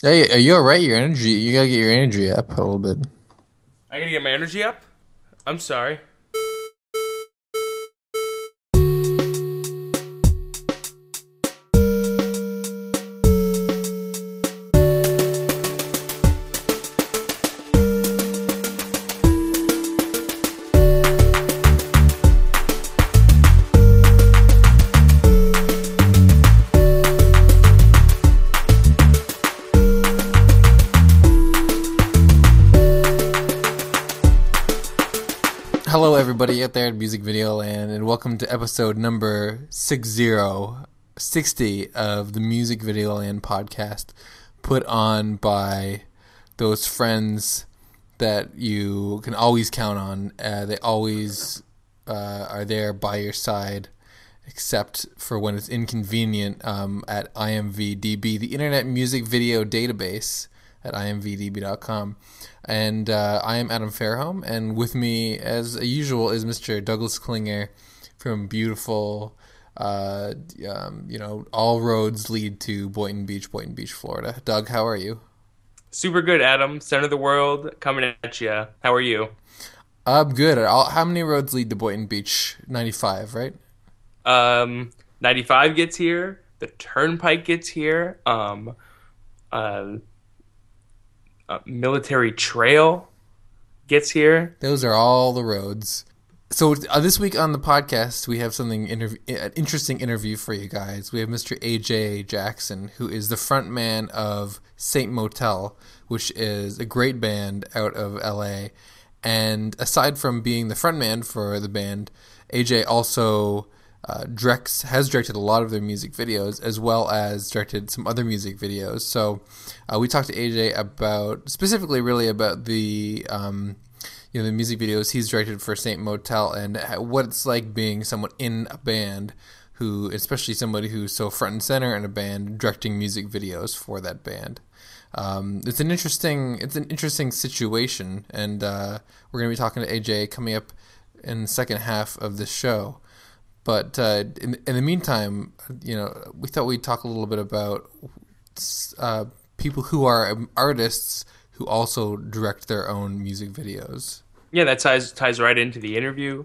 Hey, are you all right? Your energy, you gotta get your energy up a little bit. I gotta get my energy up. I'm sorry. There Music Video Land, and welcome to episode number 60, 60 of the Music Video Land podcast, put on by those friends that you can always count on. Uh, they always uh, are there by your side, except for when it's inconvenient um, at IMVDB, the Internet Music Video Database at imvdb.com. And uh, I am Adam Fairholm, and with me, as usual, is Mr. Douglas Klinger from beautiful, uh, um, you know, all roads lead to Boynton Beach, Boynton Beach, Florida. Doug, how are you? Super good, Adam. Center of the world, coming at you. How are you? I'm good. How many roads lead to Boynton Beach? 95, right? Um, 95 gets here. The Turnpike gets here. Um, uh, uh, military trail gets here. Those are all the roads. So uh, this week on the podcast, we have something interv- an interesting interview for you guys. We have Mr. AJ Jackson, who is the front man of Saint Motel, which is a great band out of LA. And aside from being the front man for the band, AJ also uh, directs has directed a lot of their music videos as well as directed some other music videos. So uh, we talked to AJ about specifically, really about the um, you know the music videos he's directed for Saint Motel and what it's like being someone in a band who, especially somebody who's so front and center in a band, directing music videos for that band. Um, it's an interesting it's an interesting situation, and uh, we're going to be talking to AJ coming up in the second half of this show. But uh, in, in the meantime, you know, we thought we'd talk a little bit about uh, people who are artists who also direct their own music videos. Yeah, that ties ties right into the interview,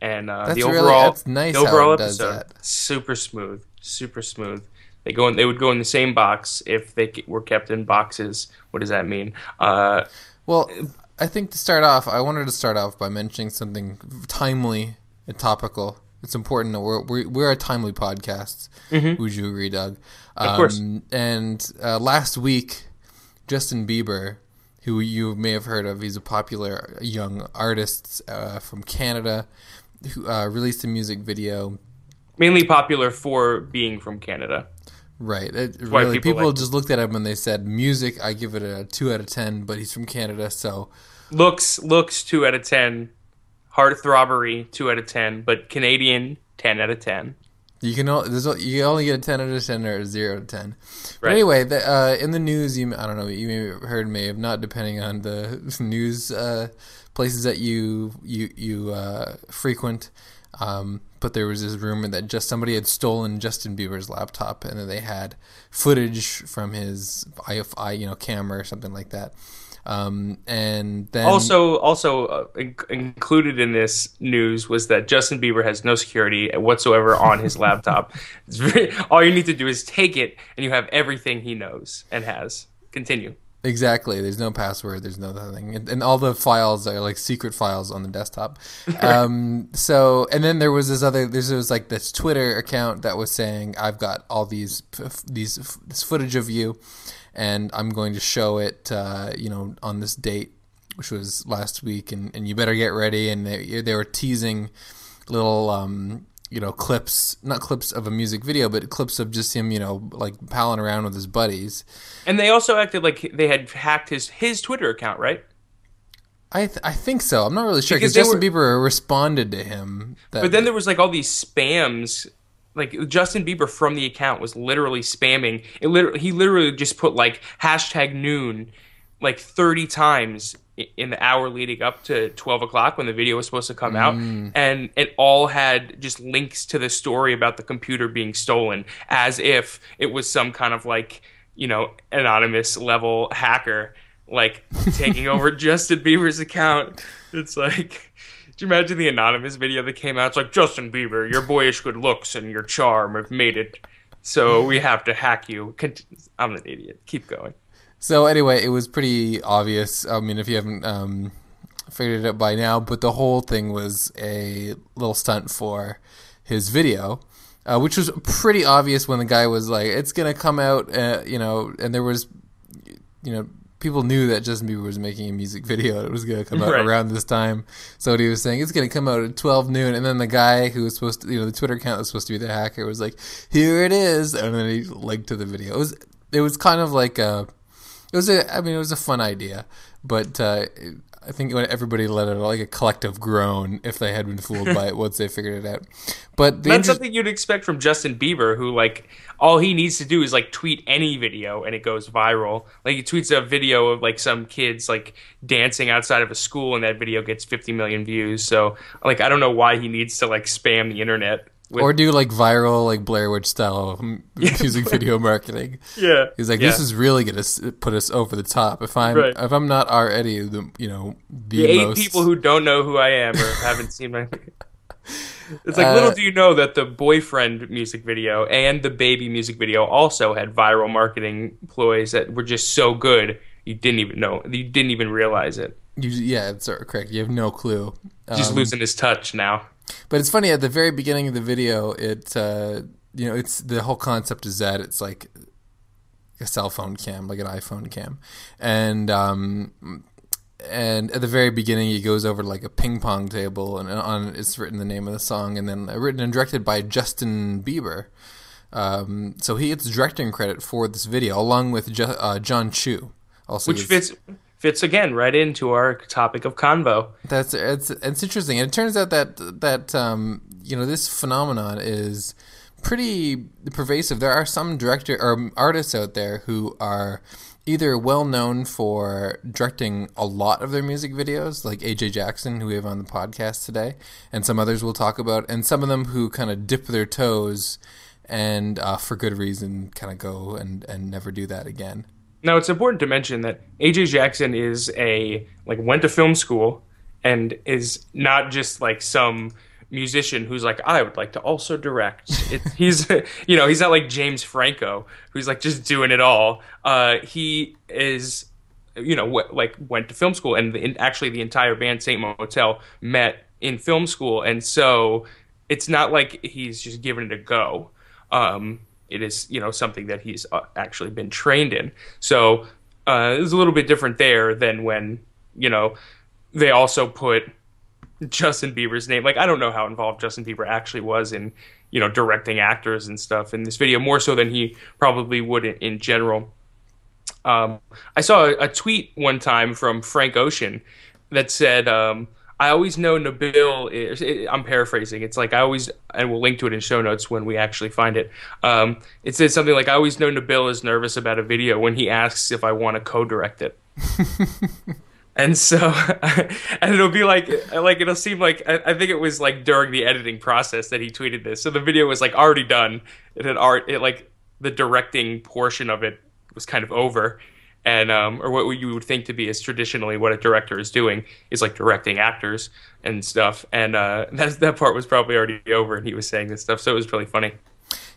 and uh, the really, overall nice the overall episode that. super smooth, super smooth. They go in, they would go in the same box if they were kept in boxes. What does that mean? Uh, well, I think to start off, I wanted to start off by mentioning something timely and topical it's important that we're we're, we're a timely podcast. Mm-hmm. Would you agree, Doug? Um, of course. And uh, last week, Justin Bieber, who you may have heard of, he's a popular young artist uh, from Canada, who uh, released a music video. Mainly popular for being from Canada. Right. It, really, people, people like just looked at him and they said, "Music, I give it a two out of ten, but he's from Canada, so." Looks looks two out of ten Heartthrobbery, two out of ten, but Canadian, ten out of ten. You can only, you only get a ten out of ten or a zero out of ten. But right. anyway, the, uh, in the news, you I don't know, you may have heard may have not, depending on the news uh, places that you you you uh, frequent. Um, but there was this rumor that just somebody had stolen Justin Bieber's laptop, and then they had footage from his IFI, you know, camera or something like that. Um, and then also also uh, in- included in this news was that Justin Bieber has no security whatsoever on his laptop. Very, all you need to do is take it, and you have everything he knows and has. Continue. Exactly. There's no password. There's no nothing, and, and all the files are like secret files on the desktop. Um, so, and then there was this other. There was like this Twitter account that was saying, "I've got all these these this footage of you." And I'm going to show it, uh, you know, on this date, which was last week, and, and you better get ready. And they, they were teasing little, um, you know, clips, not clips of a music video, but clips of just him, you know, like palling around with his buddies. And they also acted like they had hacked his his Twitter account, right? I th- I think so. I'm not really sure because Justin were, Bieber responded to him. but then there was like all these spams like Justin Bieber from the account was literally spamming. It literally he literally just put like hashtag noon like 30 times in the hour leading up to 12 o'clock when the video was supposed to come out mm. and it all had just links to the story about the computer being stolen as if it was some kind of like you know, anonymous level hacker like taking over Justin Bieber's account. It's like, you imagine the anonymous video that came out? It's like Justin Bieber, your boyish good looks and your charm have made it. So we have to hack you. I'm an idiot. Keep going. So anyway, it was pretty obvious. I mean, if you haven't um, figured it out by now, but the whole thing was a little stunt for his video. Uh, which was pretty obvious when the guy was like, "It's gonna come out," uh, you know, and there was, you know, people knew that Justin Bieber was making a music video. It was going to come out right. around this time. So what he was saying, it's going to come out at 12 noon. And then the guy who was supposed to, you know, the Twitter account that was supposed to be the hacker was like, here it is. And then he linked to the video. It was, it was kind of like a, it was a, I mean, it was a fun idea, but uh, I think everybody let out like a collective groan if they had been fooled by it once they figured it out. But that's inter- something you'd expect from Justin Bieber, who like all he needs to do is like tweet any video and it goes viral. Like he tweets a video of like some kids like dancing outside of a school and that video gets 50 million views. So like I don't know why he needs to like spam the internet with, or do like viral like Blair Witch style music video marketing. Yeah, he's like, yeah. this is really gonna put us over the top. If I'm right. if I'm not already the you know the, the eight most... people who don't know who I am or haven't seen my. It's like uh, little do you know that the boyfriend music video and the baby music video also had viral marketing ploys that were just so good you didn't even know you didn't even realize it. You, yeah, it's correct. You have no clue. Just um, losing his touch now. But it's funny at the very beginning of the video. It uh, you know it's the whole concept is that it's like a cell phone cam, like an iPhone cam, and um, and at the very beginning he goes over to like a ping pong table and on it's written the name of the song and then written and directed by Justin Bieber. Um, so he gets directing credit for this video along with jo- uh, Jon Chu. Also, which fits fits again right into our topic of convo. That's it's it's interesting, and it turns out that that um, you know this phenomenon is pretty pervasive. There are some director or artists out there who are either well known for directing a lot of their music videos, like AJ Jackson, who we have on the podcast today, and some others we'll talk about, and some of them who kind of dip their toes and uh, for good reason kind of go and, and never do that again. Now it's important to mention that AJ Jackson is a like went to film school and is not just like some musician who's like I would like to also direct. He's you know he's not like James Franco who's like just doing it all. Uh, he is you know like went to film school and the, actually the entire band Saint Motel met in film school and so it's not like he's just giving it a go. Um, it is you know something that he's uh, actually been trained in. So uh, it's a little bit different there than when you know they also put Justin Bieber's name. Like I don't know how involved Justin Bieber actually was in you know directing actors and stuff in this video more so than he probably would in, in general. Um, I saw a, a, tweet one time from Frank Ocean that said. Um, I always know Nabil is. It, I'm paraphrasing. It's like I always, and we'll link to it in show notes when we actually find it. Um, it says something like, "I always know Nabil is nervous about a video when he asks if I want to co-direct it." and so, and it'll be like, like it'll seem like I, I, think it was like during the editing process that he tweeted this. So the video was like already done. It had art. It like the directing portion of it was kind of over and um, or what you would think to be as traditionally what a director is doing is like directing actors and stuff. And uh, that that part was probably already over, and he was saying this stuff, so it was really funny.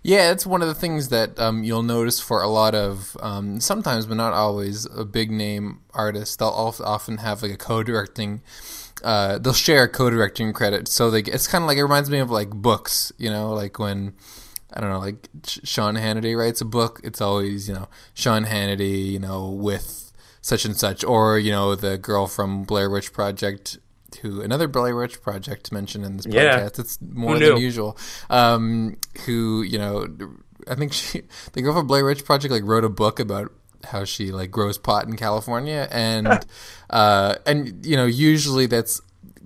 Yeah, it's one of the things that um, you'll notice for a lot of um, sometimes, but not always, a big name artist. They'll often have like a co-directing. Uh, they'll share co-directing credit, so they it's kind of like it reminds me of like books, you know, like when I don't know, like Sean Hannity writes a book, it's always, you know, Sean Hannity, you know, with such and such, or, you know, the girl from Blair Witch Project, who, another Blair Witch Project mentioned in this podcast, yeah. it's more than usual, um, who, you know, I think she, the girl from Blair Witch Project, like, wrote a book about how she, like, grows pot in California, and, uh, and, you know, usually that's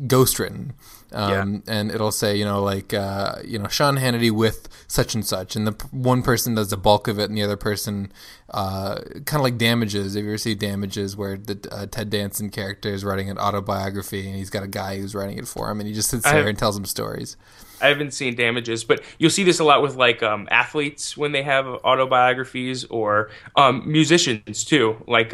ghost written. Um, yeah. and it'll say, you know, like, uh, you know, Sean Hannity with such and such, and the p- one person does the bulk of it, and the other person, uh, kind of like damages. Have you ever seen damages where the uh, Ted Danson character is writing an autobiography, and he's got a guy who's writing it for him, and he just sits there have, and tells him stories. I haven't seen damages, but you'll see this a lot with like um, athletes when they have autobiographies, or um, musicians too, like.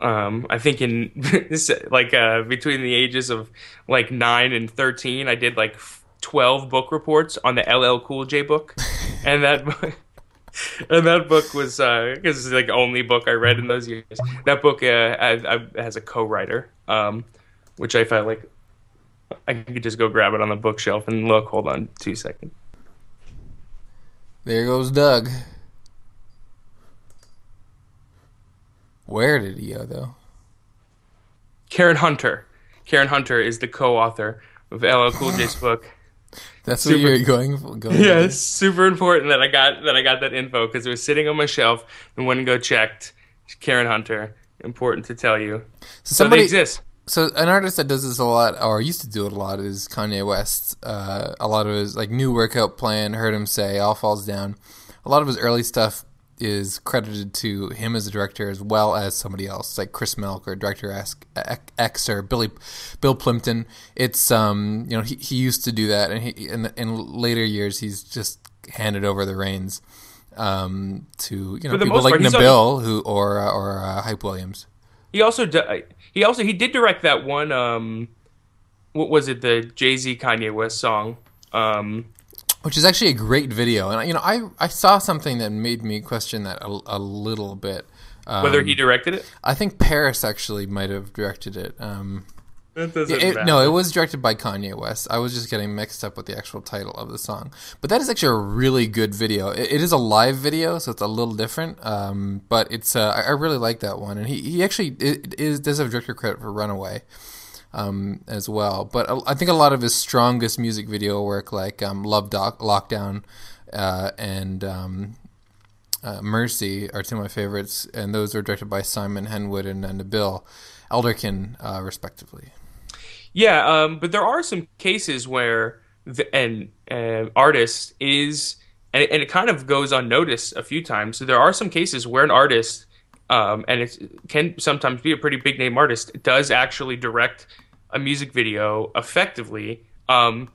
Um, I think in like uh, between the ages of like nine and thirteen, I did like twelve book reports on the LL Cool J book, and that and that book was because uh, it's like the only book I read in those years. That book uh, has a co-writer, um, which I felt like I could just go grab it on the bookshelf and look. Hold on, two seconds. There goes Doug. Where did he go though? Karen Hunter. Karen Hunter is the co-author of LL Cool J's book. That's super, what you're going for. Going yeah, it's super important that I got that I got that info because it was sitting on my shelf and went and go checked. Karen Hunter. Important to tell you. So, somebody, so they exist. So an artist that does this a lot, or used to do it a lot, is Kanye West. Uh, a lot of his like new workout plan. Heard him say, "All falls down." A lot of his early stuff is credited to him as a director as well as somebody else, like Chris Milk or director X or Billy Bill Plympton. It's um you know he, he used to do that, and he in, in later years he's just handed over the reins um, to you know people like part, Nabil who or uh, or uh, Hype Williams. He also he also he did direct that one um what was it the Jay Z Kanye West song um which is actually a great video. And you know, I I saw something that made me question that a, a little bit. Um, Whether he directed it? I think Paris actually might have directed it. Um, doesn't it, no, it was directed by Kanye West. I was just getting mixed up with the actual title of the song. But that is actually a really good video. it, it is a live video, so it's a little different. Um, but it's uh, I, I, really like that one. And he, he actually is, does have director credit for Runaway um, as well. But I think a lot of his strongest music video work, like um, Love Doc- Lockdown uh, and um, uh, Mercy, are two of my favorites, and those are directed by Simon Henwood and, and Elderkin, uh, respectively. Yeah, um, but there are some cases where the, an artist is, and and it kind of goes unnoticed a few times. So there are some cases where an artist um, and it can sometimes be a pretty big name artist, does actually direct a music video effectively. Um,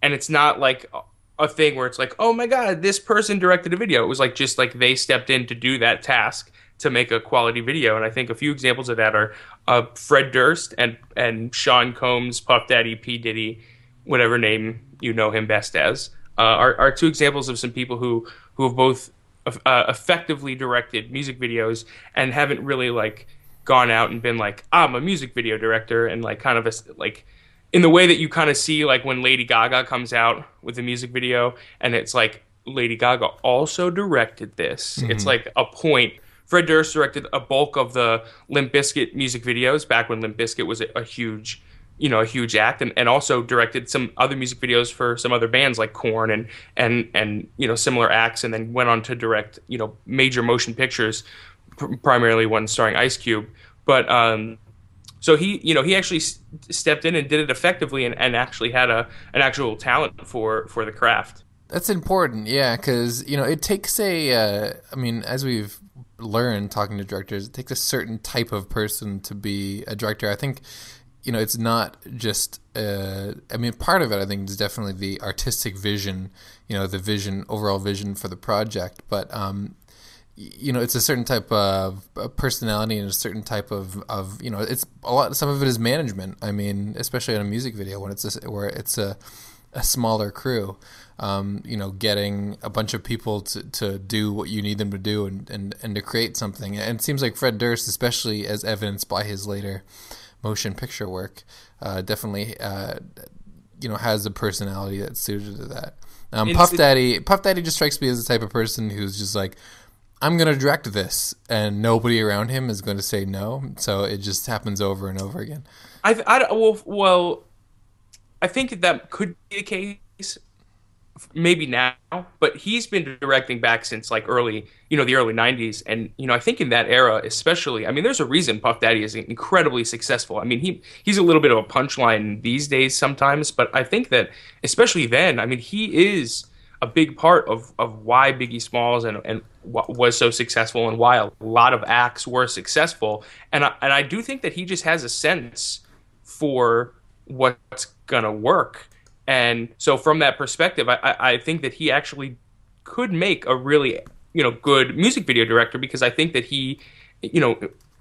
and it's not like a thing where it's like, oh my god, this person directed a video. It was like just like they stepped in to do that task to make a quality video. And I think a few examples of that are uh, Fred Durst and and Sean Combs, Puff Daddy, P Diddy, whatever name you know him best as, uh, are, are two examples of some people who who have both uh, effectively directed music videos and haven't really like gone out and been like I'm a music video director and like kind of a, like in the way that you kind of see like when Lady Gaga comes out with a music video and it's like Lady Gaga also directed this. Mm-hmm. It's like a point. Fred Durst directed a bulk of the Limp Bizkit music videos back when Limp Bizkit was a, a huge you know a huge act and, and also directed some other music videos for some other bands like Korn and and and you know similar acts and then went on to direct you know major motion pictures pr- primarily one starring Ice Cube. But um so he you know he actually stepped in and did it effectively and, and actually had a an actual talent for for the craft. That's important yeah because you know it takes a uh, I mean as we've learned talking to directors it takes a certain type of person to be a director. I think you know, it's not just. Uh, I mean, part of it, I think, is definitely the artistic vision. You know, the vision, overall vision for the project. But um, you know, it's a certain type of personality and a certain type of, of you know, it's a lot. Some of it is management. I mean, especially in a music video when it's a, where it's a a smaller crew. Um, you know, getting a bunch of people to, to do what you need them to do and, and, and to create something. And it seems like Fred Durst, especially as evidenced by his later motion picture work, uh, definitely uh, you know has a personality that's suited to that. Um, Puff Daddy, Puff Daddy just strikes me as the type of person who's just like, I'm going to direct this, and nobody around him is going to say no. So it just happens over and over again. I, I well, well, I think that could be the case maybe now, but he's been directing back since like early, you know, the early '90s, and you know, I think in that era, especially, I mean, there's a reason Puff Daddy is incredibly successful. I mean, he he's a little bit of a punchline these days sometimes, but I think that especially then, I mean, he is a big part of, of why Biggie Smalls and and was so successful and why a lot of acts were successful. And I, and I do think that he just has a sense for what's gonna work and so, from that perspective, I, I think that he actually could make a really you know good music video director because I think that he, you know,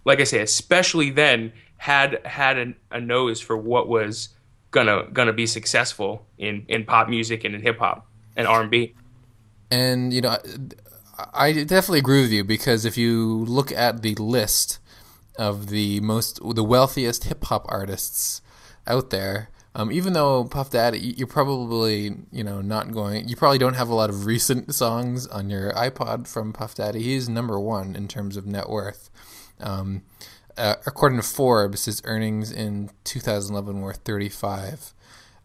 like I say, especially then had had a, a nose for what was gonna gonna be successful in in pop music and in hip hop and R and B. And you know, I definitely agree with you because if you look at the list of the most the wealthiest hip hop artists out there, um, even though Puff Daddy, you're probably you know not going. You probably don't have a lot of recent songs on your iPod from Puff Daddy. He's number one in terms of net worth. Um, uh, according to Forbes, his earnings in 2011 were 35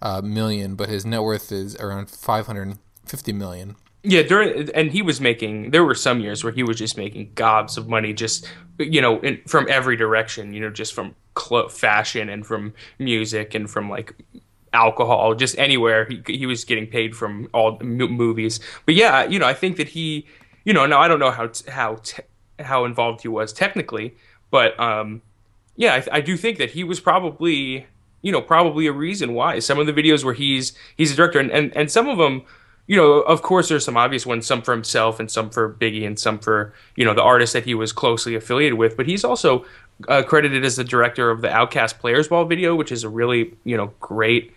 uh, million, but his net worth is around 550 million. Yeah, during and he was making. There were some years where he was just making gobs of money, just you know, in, from every direction. You know, just from clo- fashion and from music and from like alcohol, just anywhere. He he was getting paid from all movies. But yeah, you know, I think that he, you know, now I don't know how t- how t- how involved he was technically, but um, yeah, I, I do think that he was probably you know probably a reason why some of the videos where he's he's a director and and, and some of them you know, of course, there's some obvious ones, some for himself and some for Biggie and some for, you know, the artist that he was closely affiliated with. But he's also uh, credited as the director of the OutKast Players Ball video, which is a really, you know, great,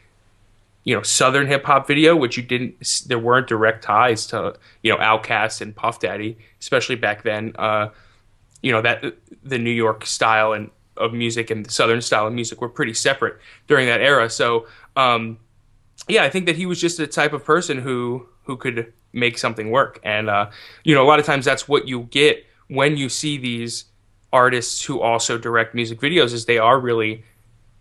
you know, Southern hip hop video, which you didn't, there weren't direct ties to, you know, OutKast and Puff Daddy, especially back then. Uh, you know, that the New York style and of music and the Southern style of music were pretty separate during that era. So, um, yeah, I think that he was just the type of person who who could make something work, and uh, you know, a lot of times that's what you get when you see these artists who also direct music videos, is they are really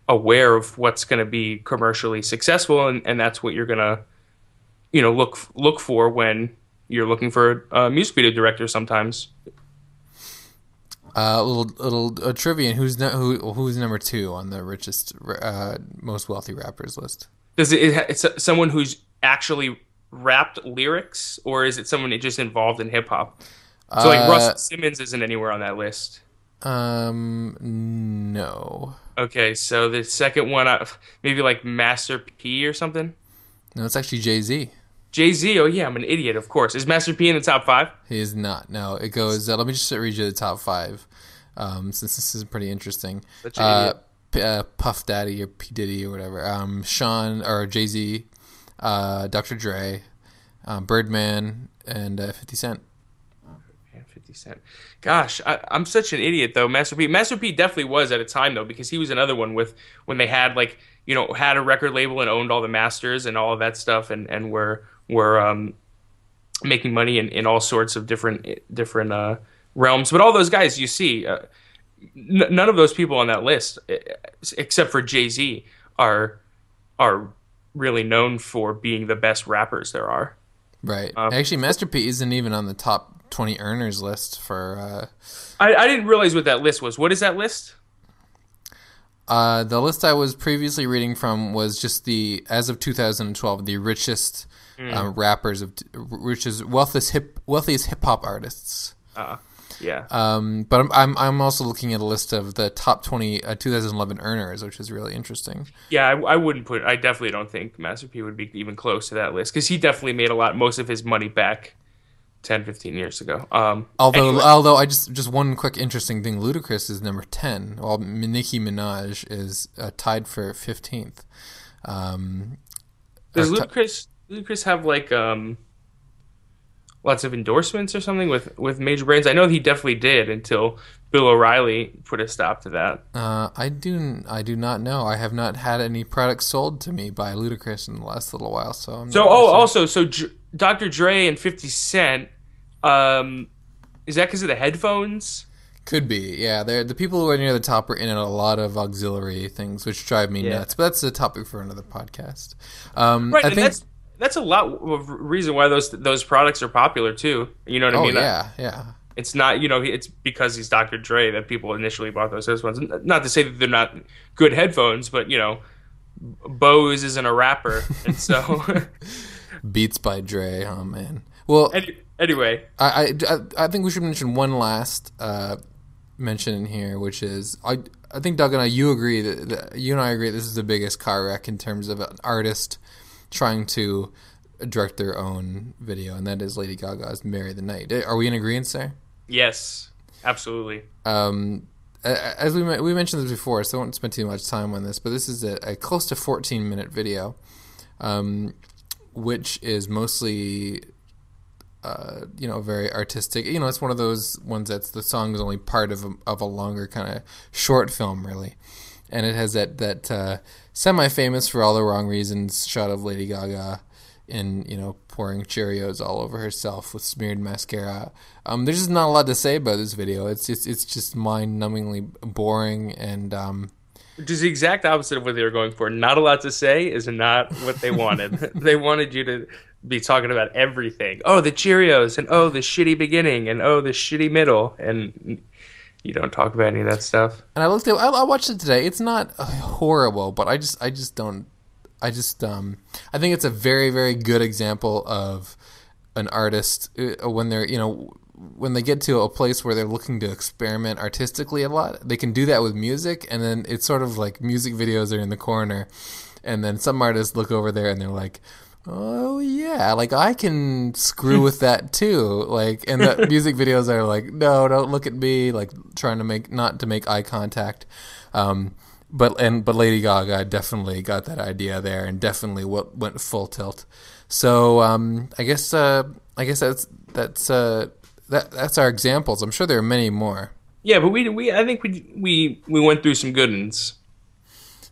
aware of what's going to be commercially successful, and, and that's what you're gonna, you know, look look for when you're looking for a music video director. Sometimes. Uh, a little little uh, trivia: Who's no, who who's number two on the richest, uh, most wealthy rappers list? Does it, it's someone who's actually rapped lyrics, or is it someone just involved in hip hop? So like uh, Russell Simmons isn't anywhere on that list. Um, no. Okay, so the second one, uh, maybe like Master P or something. No, it's actually Jay Z. Jay Z. Oh yeah, I'm an idiot. Of course, is Master P in the top five? He is not. No, it goes. Uh, let me just read you the top five, um, since this is pretty interesting. Uh, idiot uh, Puff Daddy or P Diddy or whatever. Um, Sean or Jay Z, uh, Dr. Dre, um, Birdman, and uh, Fifty Cent. Cent. Gosh, I, am such an idiot though. Master P. Master P. definitely was at a time though because he was another one with when they had like you know had a record label and owned all the masters and all of that stuff and and were were um, making money in, in all sorts of different different uh, realms. But all those guys you see. Uh, n- none of those people on that list, except for Jay Z, are are really known for being the best rappers there are. Right. Um, Actually, Master P isn't even on the top twenty earners list for. Uh, I, I didn't realize what that list was. What is that list? Uh, the list I was previously reading from was just the as of 2012 the richest mm. um, rappers of richest wealthiest hip wealthiest hip hop artists. Uh, yeah. Um, but I'm, I'm, I'm also looking at a list of the top 20 uh, 2011 earners, which is really interesting. Yeah, I, I, wouldn't put. I definitely don't think Master P would be even close to that list because he definitely made a lot, most of his money back 10, 15 years ago. Um, although, anyway. although I just just one quick interesting thing: Ludacris is number 10, while Nicki Minaj is uh, tied for 15th. Um, Does Ludacris Ludacris have like um lots of endorsements or something with with major brands? I know he definitely did until Bill O'Reilly put a stop to that. Uh, I do I do not know. I have not had any products sold to me by Ludacris in the last little while. So I'm so oh sure. also so Dr. Dre and Fifty Cent. Um, is that because of the headphones? Could be, yeah. They're, the people who are near the top are in a lot of auxiliary things, which drive me yeah. nuts. But that's a topic for another podcast. Um, right, I think that's that's a lot of reason why those those products are popular too. You know what I oh mean? yeah, yeah. It's not you know it's because he's Dr. Dre that people initially bought those headphones. Not to say that they're not good headphones, but you know, Bose isn't a rapper, and so Beats by Dre. Oh man. Well, any, anyway, I, I I think we should mention one last uh, mention in here, which is I I think Doug and I you agree that, that you and I agree this is the biggest car wreck in terms of an artist trying to direct their own video, and that is Lady Gaga's "Marry the Night." Are we in agreement there? yes, absolutely. Um, as we we mentioned this before, so I won't spend too much time on this. But this is a, a close to 14 minute video, um, which is mostly, uh, you know, very artistic. You know, it's one of those ones that's the song is only part of a, of a longer kind of short film, really, and it has that that uh, semi famous for all the wrong reasons shot of Lady Gaga in you know pouring Cheerios all over herself with smeared mascara. Um, there's just not a lot to say about this video. It's just it's just mind numbingly boring and um, Which is the exact opposite of what they were going for. Not a lot to say is not what they wanted. they wanted you to be talking about everything. Oh, the Cheerios, and oh, the shitty beginning, and oh, the shitty middle, and you don't talk about any of that stuff. and I looked at I, I watched it today. It's not horrible, but I just I just don't I just um I think it's a very very good example of an artist uh, when they're you know when they get to a place where they're looking to experiment artistically a lot they can do that with music and then it's sort of like music videos are in the corner and then some artists look over there and they're like oh yeah like i can screw with that too like and the music videos are like no don't look at me like trying to make not to make eye contact um but and but lady gaga definitely got that idea there and definitely what went full tilt. So um i guess uh i guess that's that's uh that that's our examples. I'm sure there are many more. Yeah, but we we I think we we we went through some good ones.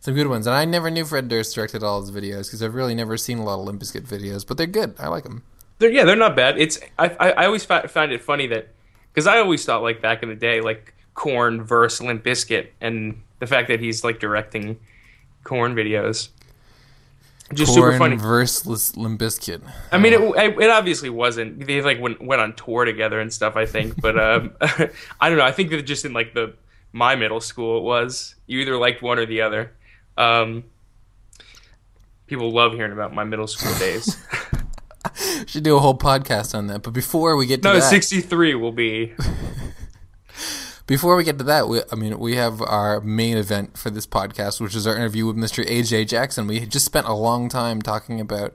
Some good ones and i never knew fred durst directed all his videos because i've really never seen a lot of limp Bizkit videos but they're good i like them They're, yeah, they're not bad. It's I I, I always fi- find it funny that because I always thought like back in the day like Korn versus Limp Bizkit and the fact that he's like directing Korn videos, just super funny. versus Limp Bizkit. I mean, it, it obviously wasn't. They like went went on tour together and stuff. I think, but um, I don't know. I think that just in like the my middle school, it was you either liked one or the other. Um, people love hearing about my middle school days. should do a whole podcast on that. But before we get to no, that, sixty three will be. before we get to that, we, I mean, we have our main event for this podcast, which is our interview with Mr. AJ Jackson. We just spent a long time talking about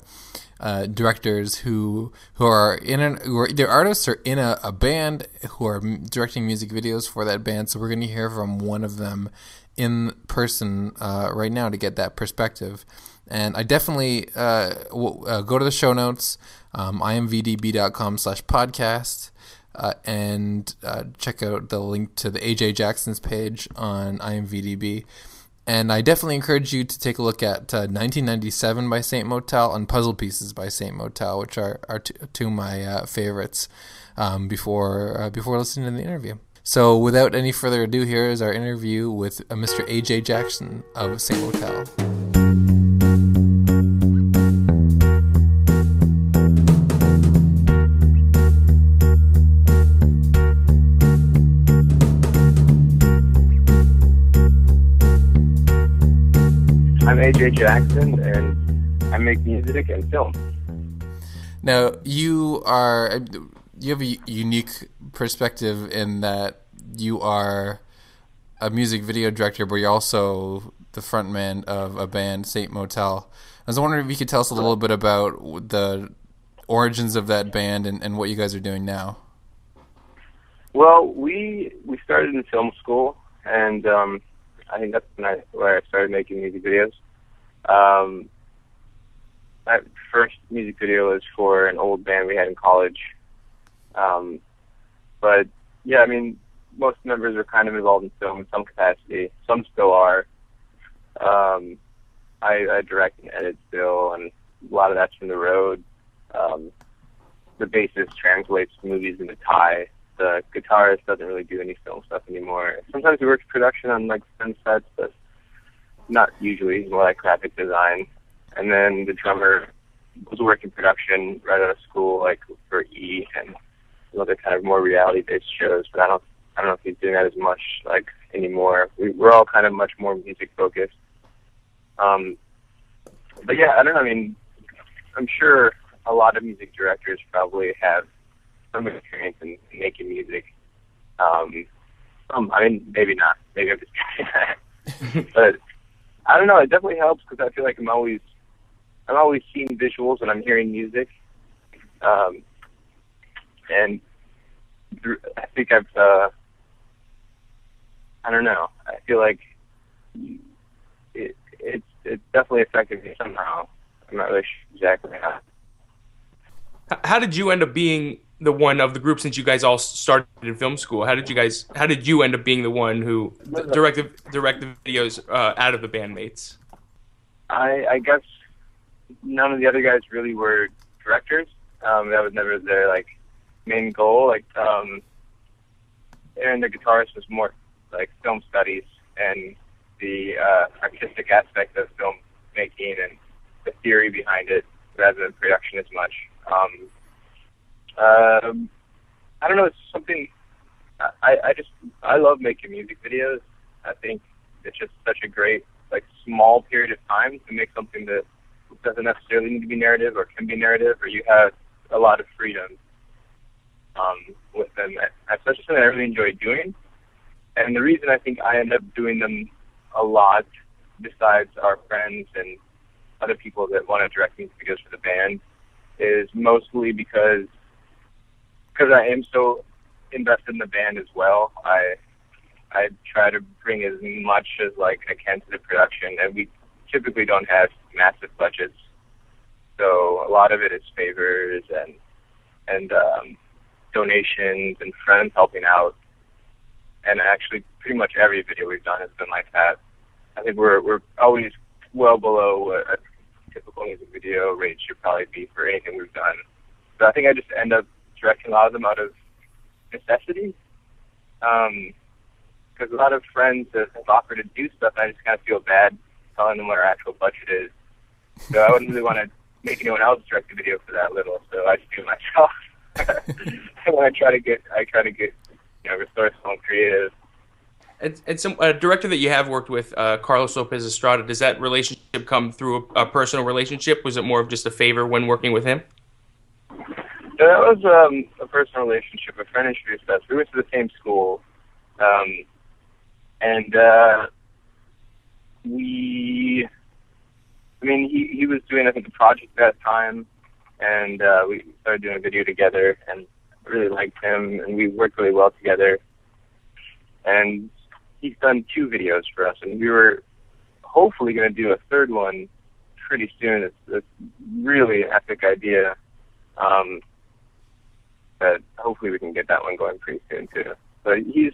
uh, directors who who are in an who are either artists or in a, a band who are m- directing music videos for that band. So we're going to hear from one of them in person uh, right now to get that perspective. And I definitely uh, will, uh, go to the show notes, um, imvdb.com slash podcast, uh, and uh, check out the link to the AJ Jackson's page on IMVDB. And I definitely encourage you to take a look at uh, 1997 by Saint Motel and Puzzle Pieces by Saint Motel, which are, are t- two of my uh, favorites um, before uh, before listening to the interview. So, without any further ado, here is our interview with uh, Mr. AJ Jackson of Saint Motel. I'm AJ Jackson, and I make music and film. Now, you are you have a unique perspective in that you are a music video director, but you're also the frontman of a band, Saint Motel. I was wondering if you could tell us a little bit about the origins of that band and, and what you guys are doing now. Well, we we started in film school, and um, I think that's when I, where I started making music videos. Um, my first music video was for an old band we had in college. Um, but yeah, I mean, most members are kind of involved in film in some capacity. Some still are. Um, I, I direct and edit still, and a lot of that's from the road. Um, the bassist translates movies into Thai. The guitarist doesn't really do any film stuff anymore. Sometimes he works production on like film sets, but not usually. He's more like graphic design. And then the drummer was working production right out of school, like for E and other kind of more reality based shows. But I don't I don't know if he's doing that as much like anymore. We, we're all kind of much more music focused. Um, but yeah, I don't know. I mean, I'm sure a lot of music directors probably have some experience in making music. Um, um, I mean, maybe not. Maybe I'm just but I don't know. It definitely helps because I feel like I'm always, I'm always seeing visuals when I'm hearing music. Um, and I think I've, uh, I don't know. I feel like it, it's it's definitely affected me somehow. I'm not really sure exactly how. How did you end up being the one of the group since you guys all started in film school? How did you guys? How did you end up being the one who directed directed videos uh, out of the bandmates? I I guess none of the other guys really were directors. Um, that was never their like main goal. Like um, Aaron, the guitarist, was more like film studies and the uh, artistic aspect of film making and the theory behind it rather than production as much. Um, um, I don't know. It's something I, I just I love making music videos. I think it's just such a great like small period of time to make something that doesn't necessarily need to be narrative or can be narrative, or you have a lot of freedom um, with them. That's such something I really enjoy doing. And the reason I think I end up doing them a lot, besides our friends and other people that want to direct music videos for the band, is mostly because because I am so invested in the band as well. I I try to bring as much as like I can to the production, and we typically don't have massive budgets, so a lot of it is favors and and um, donations and friends helping out. And actually, pretty much every video we've done has been like that. I think we're we're always well below a typical music video rate should probably be for anything we've done. So I think I just end up directing a lot of them out of necessity. Um, because a lot of friends have offered to do stuff, and I just kind of feel bad telling them what our actual budget is. So I wouldn't really want to make anyone else direct a video for that little, so I just do it myself. when I try to get, I try to get, you know, resourceful and creative. And, and some a director that you have worked with, uh, Carlos Lopez Estrada, does that relationship come through a, a personal relationship? Was it more of just a favor when working with him? that was um, a personal relationship. A friend introduced us. We went to the same school, um, and uh, we. I mean, he he was doing I think a project at that time, and uh, we started doing a video together, and really liked him, and we worked really well together. And he's done two videos for us, and we were hopefully going to do a third one pretty soon. It's, it's really an epic idea. Um, but hopefully we can get that one going pretty soon too. But he's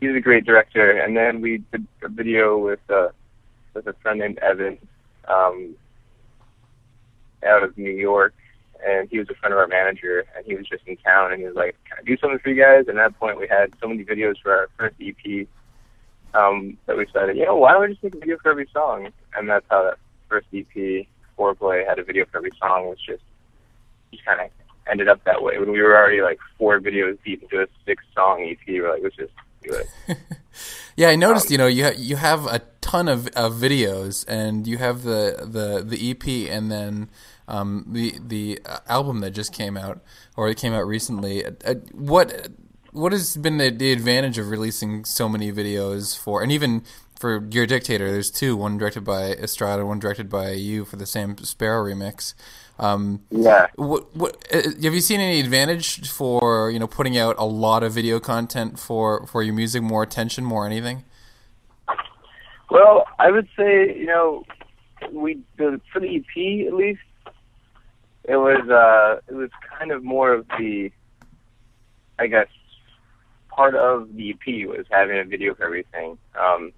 he's a great director. And then we did a video with uh, with a friend named Evan um, out of New York, and he was a friend of our manager, and he was just in town, and he was like, "Can I do something for you guys?" And at that point, we had so many videos for our first EP um, that we decided, you know, why don't we just make a video for every song? And that's how that first EP, Foreplay, had a video for every song. It was just just kind of ended up that way. When we were already like four videos deep into a six song EP, we're like, let's just do it. yeah, I noticed. Um, you know, you ha- you have a ton of, of videos, and you have the the the EP, and then um, the the album that just came out, or it came out recently. Uh, what what has been the, the advantage of releasing so many videos for, and even for your dictator? There's two, one directed by Estrada, one directed by you for the Sam Sparro remix. Um, yeah. What, what uh, have you seen any advantage for you know putting out a lot of video content for for your music? More attention, more anything? Well, I would say you know we the, for the EP at least it was uh it was kind of more of the I guess part of the EP was having a video for everything. Um,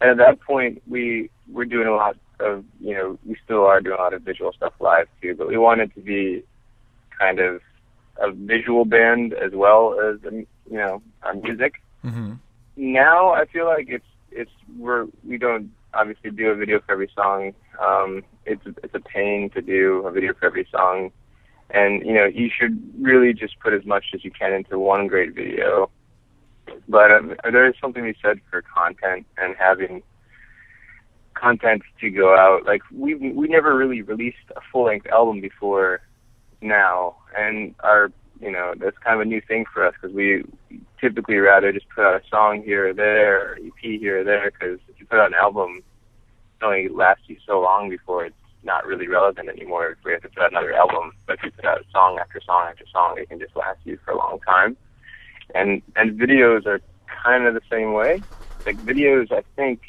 and at that point, we were doing a lot of you know we still are doing a lot of visual stuff live too, but we wanted to be kind of a visual band as well as um, you know our music. Mm-hmm. Now I feel like it's it's we're we don't obviously do a video for every song Um, it's it's a pain to do a video for every song, and you know you should really just put as much as you can into one great video. But um, there is something be said for content and having content to go out. Like we we never really released a full length album before now, and our you know that's kind of a new thing for us because we typically rather just put out a song here or there, or EP here or there. Because if you put out an album, it only lasts you so long before it's not really relevant anymore. If we have to put out another album, but if you put out song after song after song, it can just last you for a long time. And and videos are kind of the same way. Like videos, I think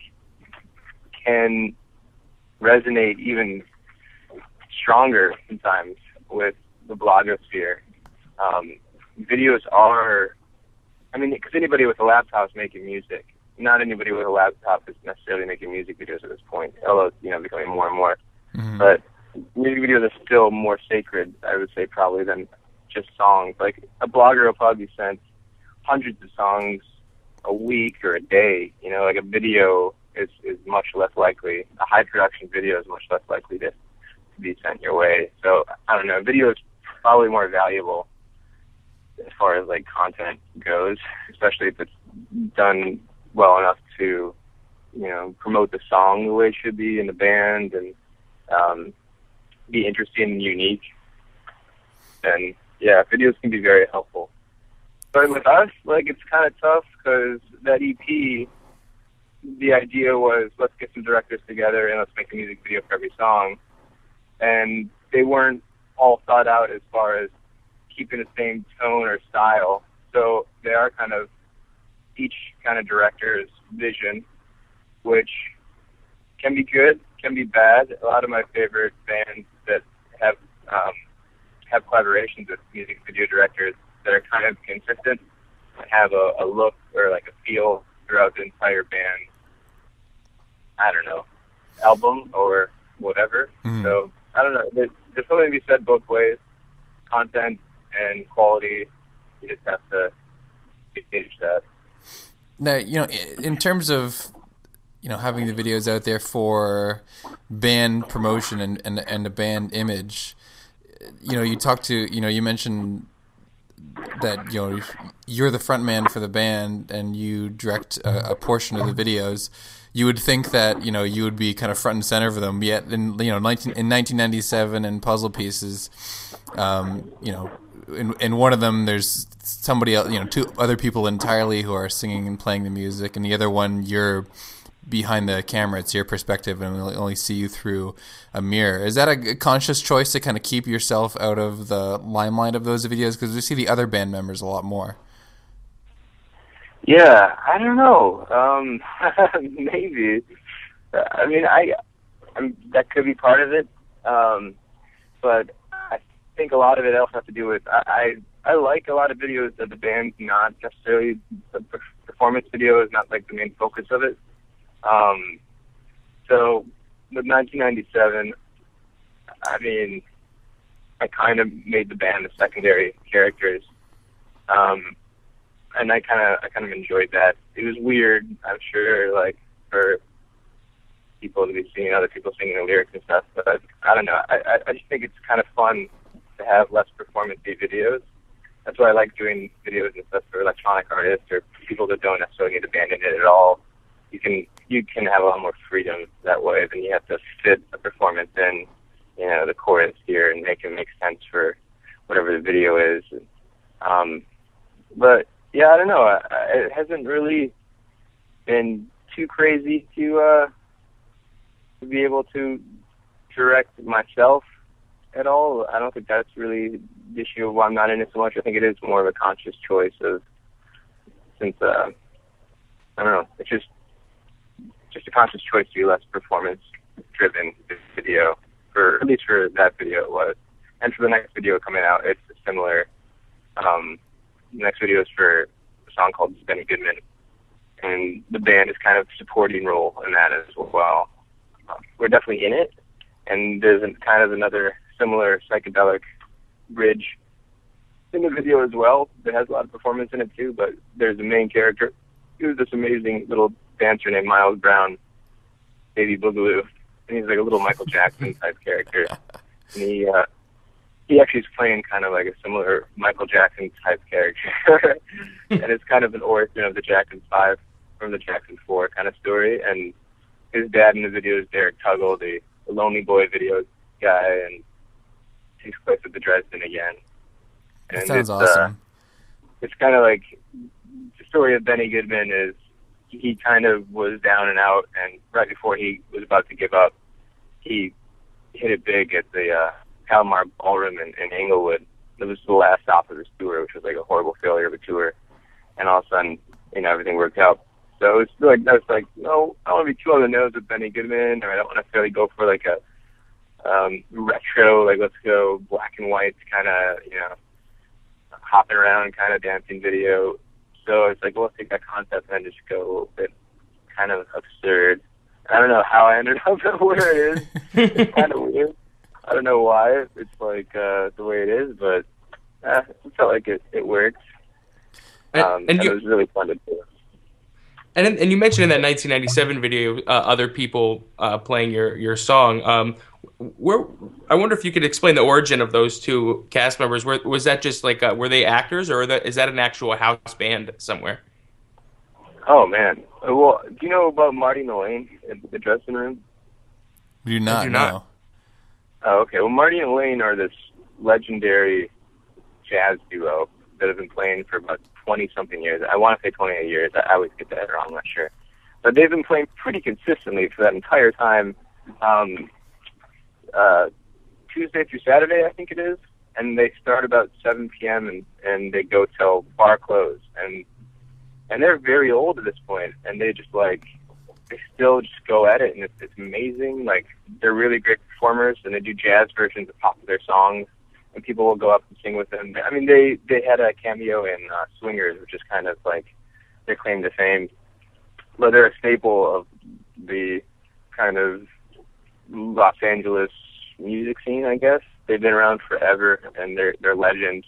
can resonate even stronger sometimes with the blogosphere. Um, videos are, I mean, because anybody with a laptop is making music. Not anybody with a laptop is necessarily making music videos at this point, although it's, you know, becoming more and more. Mhm. But music videos are still more sacred, I would say, probably than just songs. Like a blogger will probably send hundreds of songs a week or a day. You know, like a video is is much less likely. A high production video is much less likely to, to be sent your way. So I don't know. Video is probably more valuable as far as like content goes, especially if it's done well enough to, you know, promote the song the way it should be in the band and um, be interesting and unique. And yeah, videos can be very helpful. But with us, like it's kind of tough because that EP, the idea was let's get some directors together and let's make a music video for every song, and they weren't all thought out as far as keeping the same tone or style. So they are kind of each kind of director's vision, which can be good, can be bad. A lot of my favorite bands that have um, have collaborations with music video directors that are kind of consistent and have a, a look or like a feel throughout the entire band. I don't know, album or whatever. Mhm. So I don't know. There's, there's something to be said both ways. Content and quality. You just have to gauge that. Now, you know, in terms of you know having the videos out there for band promotion and and, and a band image, you know, you talked to you know you mentioned that you know you're the front man for the band and you direct a, a portion of the videos. You would think that you know you would be kind of front and center for them. Yet in you know 19, in 1997 and Puzzle Pieces, um, you know, in in one of them there's somebody else, you know, two other people entirely who are singing and playing the music, and the other one you're behind the camera. It's your perspective, and we only see you through a mirror. Is that a conscious choice to kind of keep yourself out of the limelight of those videos? Because we see the other band members a lot more. Yeah, I don't know. Um, maybe. I mean, I, I'm, that could be part of it. Um, but I think a lot of it also has to do with I, I I like a lot of videos that the band's not necessarily the performance video is not like the main focus of it. Um, so with 1997, I mean, I kind of made the band the secondary characters. Um, and I kind of I kind of enjoyed that. It was weird, I'm sure, like for people to be seeing other people singing the lyrics and stuff. But I, I don't know. I, I just think it's kind of fun to have less performance videos. That's why I like doing videos and stuff for electronic artists or people that don't necessarily need a band in it at all. You can you can have a lot more freedom that way than you have to fit a performance in, you know, the chorus here and make it make sense for whatever the video is. Um, but yeah, I don't know. I, I, it hasn't really been too crazy to uh, to be able to direct myself at all. I don't think that's really the issue of why I'm not in it so much. I think it is more of a conscious choice of since uh, I don't know. It's just just a conscious choice to be less performance driven video for at least for that video it was. And for the next video coming out, it's similar. Um, next video is for a song called Benny Goodman, and the band is kind of supporting role in that as well. Um, we're definitely in it, and there's kind of another similar psychedelic bridge in the video as well that has a lot of performance in it too. But there's a main character who's this amazing little dancer named Miles Brown, Baby Boogaloo, and he's like a little Michael Jackson type character. And he uh, he actually is playing kind of like a similar Michael Jackson type character, and it's kind of an origin of the Jackson Five from the Jackson Four kind of story. And his dad in the video is Derrick Tuggle, the, the Lonely Boy video guy, and takes place at the Dresden again. That sounds it's, awesome. Uh, it's kind of like the story of Benny Goodman is he kind of was down and out, and right before he was about to give up, he hit it big at the uh, Palomar Ballroom in, in Inglewood. It was the last stop of his tour, which was like a horrible failure of a tour, and all of a sudden, you know, everything worked out. So it's like I was like, no, I don't want to be too on the nose with Benny Goodman, or I don't want to necessarily go for like a um, retro, like let's go black and white kind of, you know, hopping around kind of dancing video. So it's like, well, let's take that concept and just go a little bit kind of absurd. I don't know how I ended up where it is. It's kind of weird. I don't know why. It's like uh, the way it is, but uh, it felt like it, it worked. And- Um, and and you- it was really fun to do. And and you mentioned in that 1997 video uh, other people uh, playing your your song. Um, where I wonder if you could explain the origin of those two cast members. Were, was that just like uh, were they actors or that, is that an actual house band somewhere? Oh man. Well, do you know about Marty and Elayne in the dressing room? We do not do know. Oh, okay. Well, Marty and Elayne are this legendary jazz duo that have been playing for about 20 something years. I want to say 28 years. I I always get that wrong. I'm not sure. But they've been playing pretty consistently for that entire time. Um, uh, Tuesday through Saturday, I think it is. And they start about 7 p.m. and, and they go till bar close. And, and they're very old at this point, and they just like, they still just go at it, and it's, it's amazing. Like they're really great performers, and they do jazz versions of popular songs, and people will go up and sing with them. I mean, they they had a cameo in uh, Swingers, which is kind of like their claim to fame. But they're a staple of the kind of Los Angeles music scene, I guess. They've been around forever, and they're they're legends.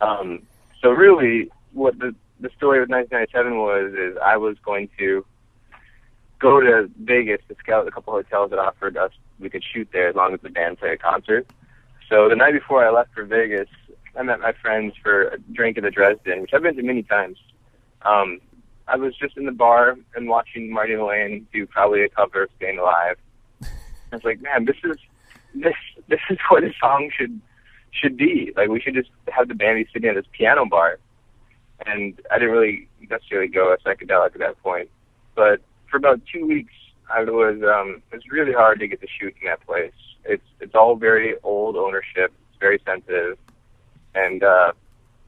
Um, so really, what the the story of 1997 was is I was going to go to Vegas to scout a couple hotels that offered us we could shoot there as long as the band played a concert. So the night before I left for Vegas, I met my friends for a drink at the Dresden, which I've been to many times. Um, I was just in the bar and watching Marty Lane do probably a cover of "Staying Alive." I was like, man, this is this this is what a song should should be. Like we should just have the band be sitting at this piano bar. And I didn't really necessarily go a psychedelic at that point, but for about two weeks, I was um, it was really hard to get to shoot in that place. It's it's all very old ownership. It's very sensitive, and uh,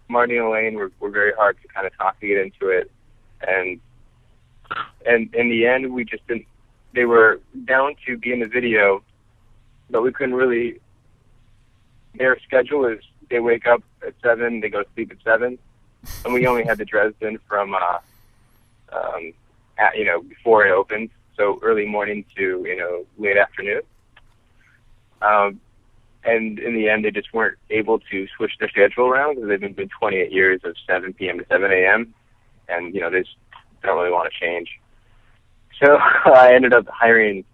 Marty and Elayne were were very hard to kind of talk to get into it, and and in the end, we just didn't. They were down to be in the video, but we couldn't really. Their schedule is they wake up at seven, they go to sleep at seven, and we only had the Dresden from uh, um, at, you know before it opened, so early morning to you know late afternoon. Um, and in the end, they just weren't able to switch their schedule around because they've been doing 28 years of 7 p.m. to 7 a.m. and you know they just don't really want to change. So I ended up hiring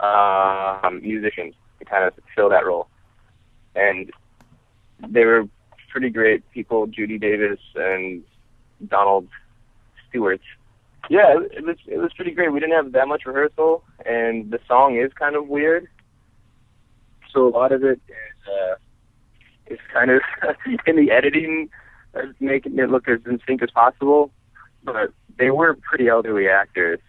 um, musicians to kind of fill that role, and they were pretty great people, Judy Davis and Donald Stewart. Yeah, it, was it was pretty great. We didn't have that much rehearsal, and the song is kind of weird. So a lot of it is uh, is kind of in the editing, uh, making it look as in sync as possible. But they were pretty elderly actors,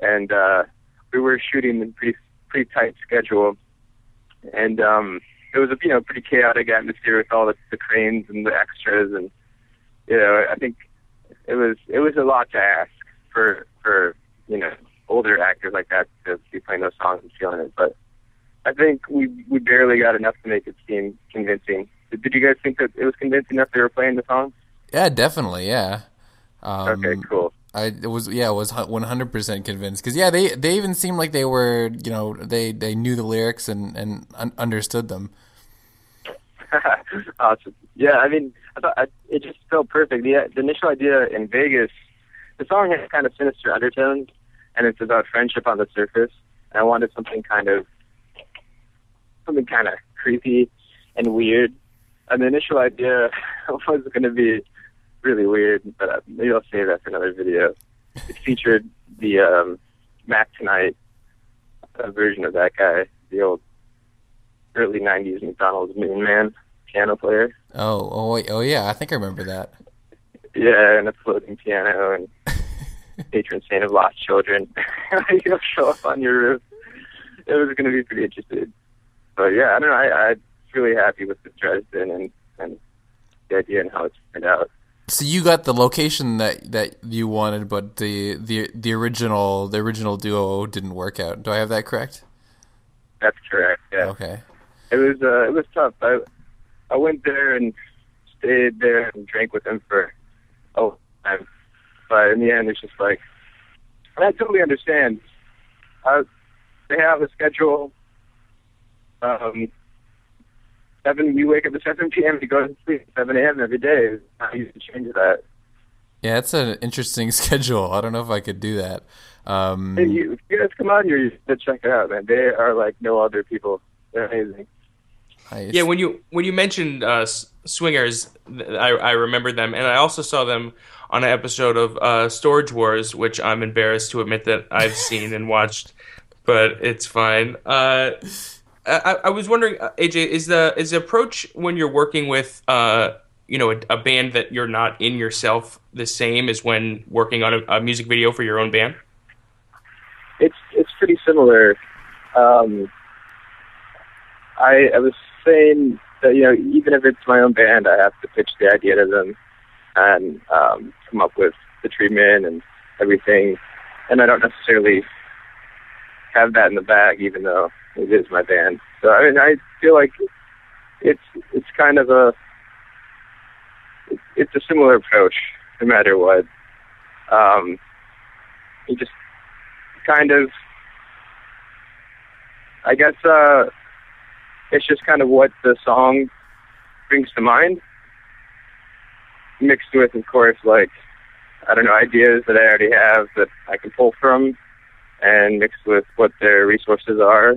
and uh, we were shooting in pretty pretty tight schedule, and um, it was a you know pretty chaotic atmosphere with all the, the cranes and the extras, and you know I think it was it was a lot to ask for for you know older actors like that to be playing those songs and feeling it, but I think we we barely got enough to make it seem convincing. Did, did you guys think that it was convincing enough they were playing the songs? Yeah, definitely. Yeah. Um, Okay, cool. I it was yeah I was one hundred percent convinced because yeah they they even seemed like they were you know they they knew the lyrics and and un- understood them. awesome. Yeah, I mean, I thought I, it just felt perfect. The, the initial idea in Vegas, the song has kind of sinister undertones, and it's about friendship on the surface. And I wanted something kind of something kind of creepy and weird. And the initial idea was going to be really weird, but uh, maybe I'll save that for another video. It featured the um, Mac Tonight uh, version of that guy, the old early '90s McDonald's Moon Man piano player. Oh, oh, oh yeah, I think I remember that. Yeah, and a floating piano and patron saint of lost children. You'll show up on your roof. It was going to be pretty interesting. But yeah, I don't know. I, I'm really happy with the Dresden and and the idea and how it's turned out. So you got the location that that you wanted, but the the the original the original duo didn't work out. Do I have that correct? That's correct. Yeah. Okay. It was uh, it was tough. I I went there and stayed there and drank with them for long time, but in the end, it's just like, and I totally understand. Uh, they have a schedule. Um, seven. You wake up at seven p.m. to go to sleep at seven a.m. every day. I used to change that. Yeah, it's an interesting schedule. I don't know if I could do that. Um, Hey, you, if you guys come here, you should check it out, man. They are like no other people. They're amazing. I- Yeah, when you when you mentioned uh, Swingers, I I remember them, and I also saw them on an episode of uh, Storage Wars, which I'm embarrassed to admit that I've seen and watched, but it's fine. Uh, I, I was wondering, uh, AJ, is the is the approach when you're working with uh, you know a, a band that you're not in yourself the same as when working on a, a music video for your own band? it's it's pretty similar. Um, I I was saying that you know even if it's my own band, I have to pitch the idea to them and um, come up with the treatment and everything, and I don't necessarily have that in the bag, even though it is my band. So I mean, I feel like it's it's kind of a it's, a similar approach, no matter what. Um, you just kind of I guess uh it's just kind of what the song brings to mind. Mixed with of course like I don't know, ideas that I already have that I can pull from and mixed with what their resources are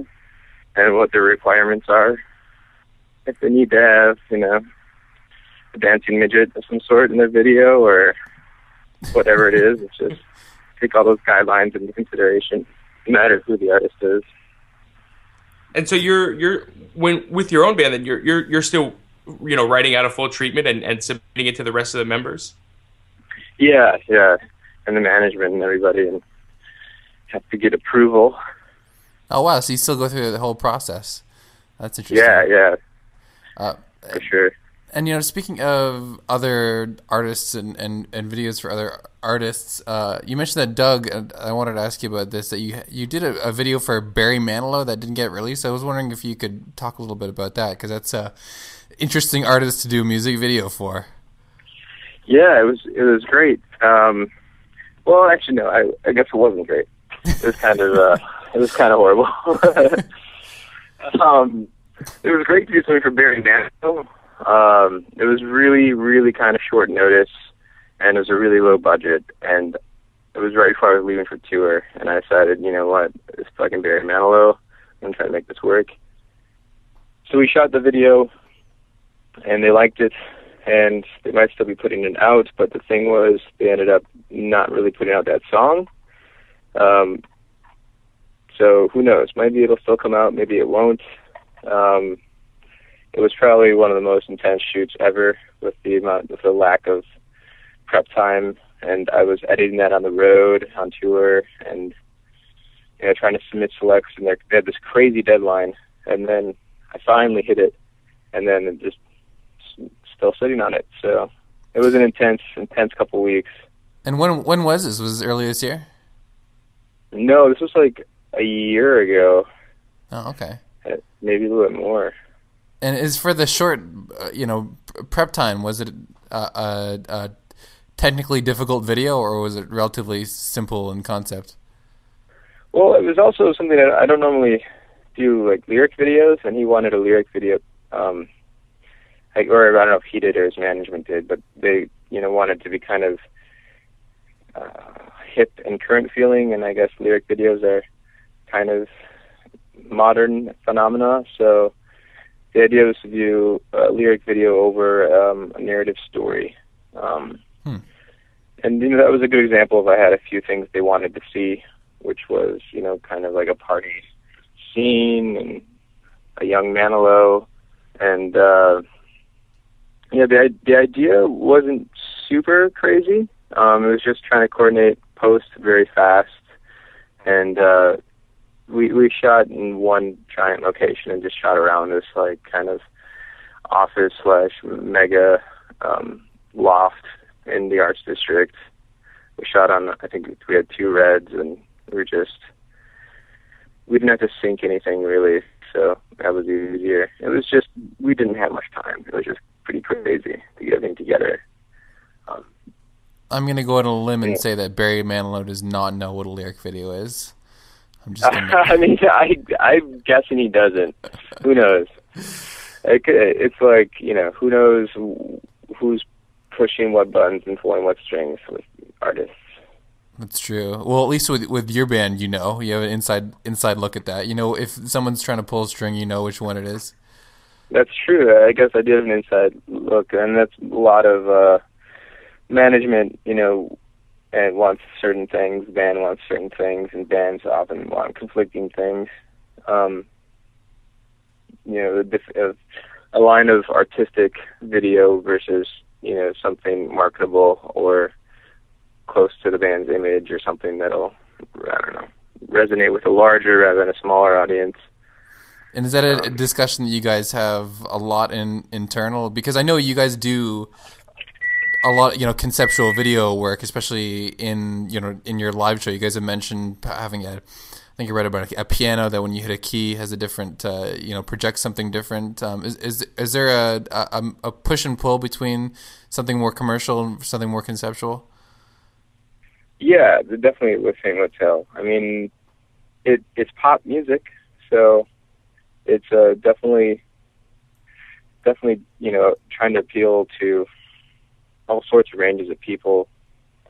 and what their requirements are. If they need to have, you know, a dancing midget of some sort in their video or whatever it is, it's just take all those guidelines into consideration, no matter who the artist is. And so you're you're when with your own band, then you're you're you're still you know writing out a full treatment and, and submitting it to the rest of the members. Yeah, yeah, and the management and everybody, and have to get approval. oh wow! So you still go through the whole process. That's interesting. Yeah, yeah, Uh, for sure. And you know, speaking of other artists and, and, and videos for other artists, uh, you mentioned that Doug. And I wanted to ask you about this. That you you did a, a video for Barry Manilow that didn't get released. I was wondering if you could talk a little bit about that because that's a interesting artist to do a music video for. Yeah, it was it was great. Um, well, actually, no, I, I guess it wasn't great. It was kind of uh, it was kind of horrible. um, it was great to do something for Barry Manilow. Um, it was really, really kind of short notice, and it was a really low budget, and it was right before I was leaving for tour, and I decided, you know what, it's fucking Barry Manilow. I'm gonna try to make this work. So we shot the video, and they liked it, and they might still be putting it out, but the thing was, they ended up not really putting out that song. Um, so who knows? Maybe it'll still come out, maybe it won't. Um, it was probably one of the most intense shoots ever with the amount with the lack of prep time and I was editing that on the road on tour and you know trying to submit selects and they had this crazy deadline and then I finally hit it and then it just still sitting on it so it was an intense intense couple weeks And when when was this? Was this early this year? no this was like a year ago Oh, okay. uh, maybe a little bit more And is for the short, uh, you know, prep time. Was it a, a, a technically difficult video, or was it relatively simple in concept? Well, it was also something that I don't normally do, like lyric videos, and he wanted a lyric video, um, like, or I don't know if he did or his management did, but they, you know, wanted to be kind of uh, hip and current feeling, and I guess lyric videos are kind of modern phenomena. So the idea was to do a lyric video over um, a narrative story. Um, Hmm. And you know that was a good example of I had a few things they wanted to see, which was you know kind of like a party scene and a young Manilow, and uh, yeah, the the idea wasn't super crazy. Um, it was just trying to coordinate posts very fast, and uh, we we shot in one giant location and just shot around this like kind of office slash mega um, loft in the arts district. We shot on I think we had two reds and we were just we didn't have to sync anything really, so that was easier. It was just we didn't have much time. It was just pretty crazy to get everything together. Um, I'm gonna go out on a limb and say that Barry Manilow does not know what a lyric video is. I'm just gonna. I mean, I I'm guessing he doesn't. Who knows? It, it's like you know, who knows who's pushing what buttons and pulling what strings with artists. That's true. Well, at least with with your band, you know, you have an inside inside look at that. You know, if someone's trying to pull a string, you know which one it is. That's true. I guess I did have an inside look, and that's a lot of uh, management. You know, and wants certain things. Band wants certain things, and bands often want conflicting things. Um, you know, the uh, a line of artistic video versus you know something marketable or close to the band's image or something that'll I don't know resonate with a larger rather than a smaller audience. And is that a, a Um, discussion that you guys have a lot in internal? Because I know you guys do a lot, you know, conceptual video work, especially in you know in your live show. You guys have mentioned having a, I think you read about a, a piano that when you hit a key has a different, uh, you know, projects something different. Um, is is is there a, a a push and pull between something more commercial and something more conceptual? Yeah, definitely with Saint Motel. I mean, it it's pop music, so it's uh, definitely definitely you know trying to appeal to all sorts of ranges of people.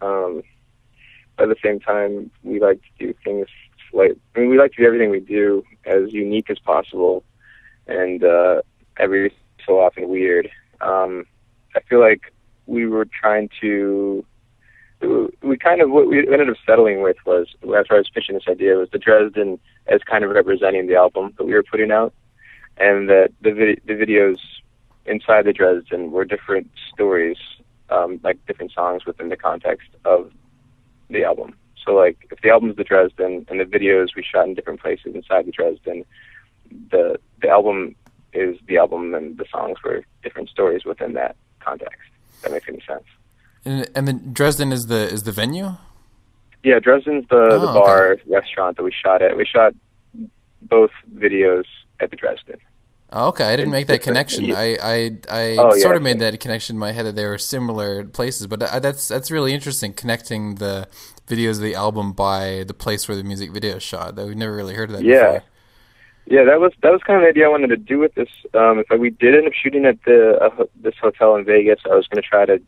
Um, but at the same time, we like to do things like I mean, we like to do everything we do as unique as possible, and uh, every so often weird. Um, I feel like we were trying to we kind of what we ended up settling with was after I was pitching this idea was the Dresden as kind of representing the album that we were putting out, and that the vid- the videos inside the Dresden were different stories, um, like different songs within the context of the album. So like if the album's the Dresden and the videos we shot in different places inside the Dresden, the the album is the album and the songs were different stories within that context. If that makes any sense. And and then Dresden is the is the venue. Yeah, Dresden's the, the Oh, bar restaurant that we shot at. We shot both videos at the Dresden. Oh, okay, I didn't make that connection. I I, I Oh, sort yeah. of made that connection in my head that they were similar places, but I, that's that's really interesting connecting the videos of the album by the place where the music video is shot. That we've never really heard of that Yeah. before. Yeah, that was that was kind of the idea I wanted to do with this. Um, if we did end up shooting at the uh, this hotel in Vegas, I was going to try to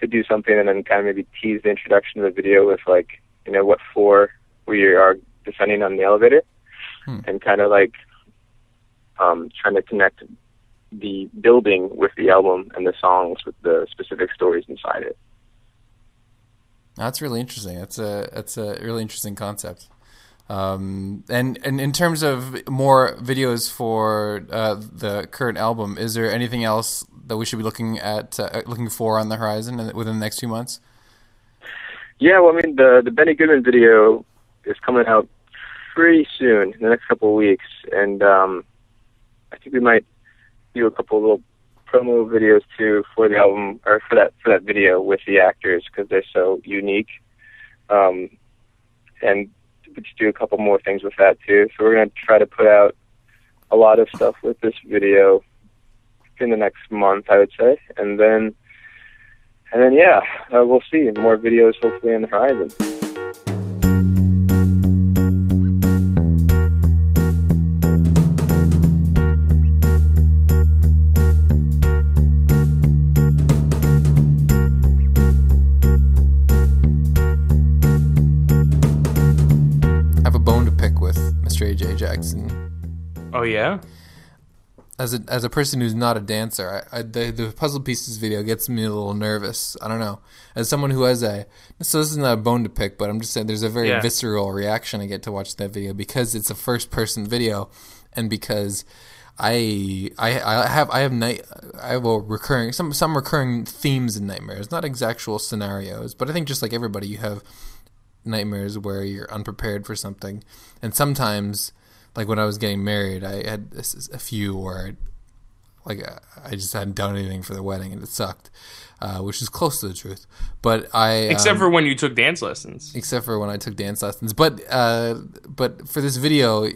to do something and then kind of maybe tease the introduction of the video with like you know what floor we are descending on the elevator, Hmm. and kind of like um, trying to connect the building with the album and the songs with the specific stories inside it. That's really interesting. That's a that's a really interesting concept. Um, and and in terms of more videos for uh, the current album, is there anything else that we should be looking at uh, looking for on the horizon within the next few months? Yeah, well, I mean, the the Benny Goodman video is coming out pretty soon, in the next couple of weeks, and um, we might do a couple little promo videos too for the album or for that for that video with the actors because they're so unique, um, and we just do a couple more things with that too. So we're gonna try to put out a lot of stuff with this video in the next month, I would say, and then and then yeah, uh, we'll see more videos hopefully on the horizon. Jackson. Oh yeah. As a as a person who's not a dancer, I, I the the puzzle pieces video gets me a little nervous. I don't know. As someone who has a so this is not a bone to pick, but I'm just saying there's a very Yeah. visceral reaction I get to watch that video because it's a first person video, and because I I I have I have night I have a recurring some some recurring themes in nightmares, not exact scenarios, but I think just like everybody, you have nightmares where you're unprepared for something, and sometimes, like when I was getting married, I had a few where, like, uh, I just hadn't done anything for the wedding and it sucked, uh, which is close to the truth. But I, Except um, for when you took dance lessons. except for when I took dance lessons. But uh, but for this video,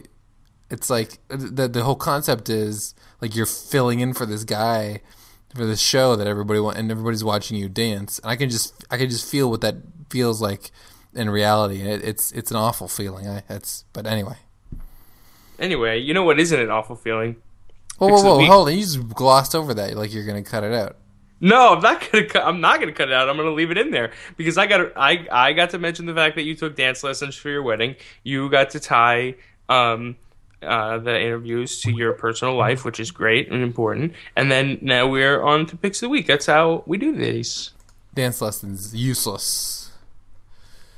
it's like the the whole concept is like you're filling in for this guy for this show that everybody want and everybody's watching you dance. And I can just I can just feel what that feels like in reality. And it, it's it's an awful feeling. I it's but anyway. Anyway, you know what isn't an awful feeling? Whoa whoa whoa! Hold on! You just glossed over that like you're gonna cut it out. No, I'm not gonna. Cut, I'm not gonna cut it out. I'm gonna leave it in there because I got. I I got to mention the fact that you took dance lessons for your wedding. You got to tie um, uh, the interviews to your personal life, which is great and important. And then now we're on to picks of the week. That's how we do these. Dance lessons useless.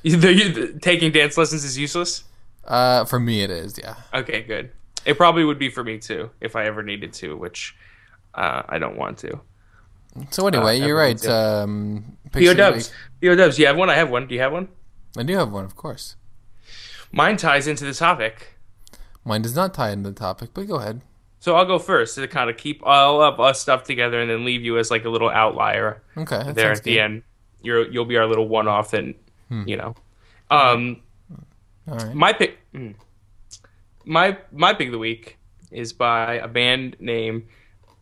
The- you- taking dance lessons is useless. Uh, for me it is. Yeah. Okay, good. It probably would be for me too if I ever needed to, which uh, I don't want to. So anyway, Uh, you're right. Um, PO Dubs. PO Dubs. You have one. I have one. Do you have one? I do have one, of course. Mine ties into the topic. Mine does not tie into the topic, but go ahead. So I'll go first to kind of keep all of us stuff together and then leave you as like a little outlier Okay, there at the good. end. You're you'll be our little one off that you know. Um right. my pick mm. my my pick of the week is by a band named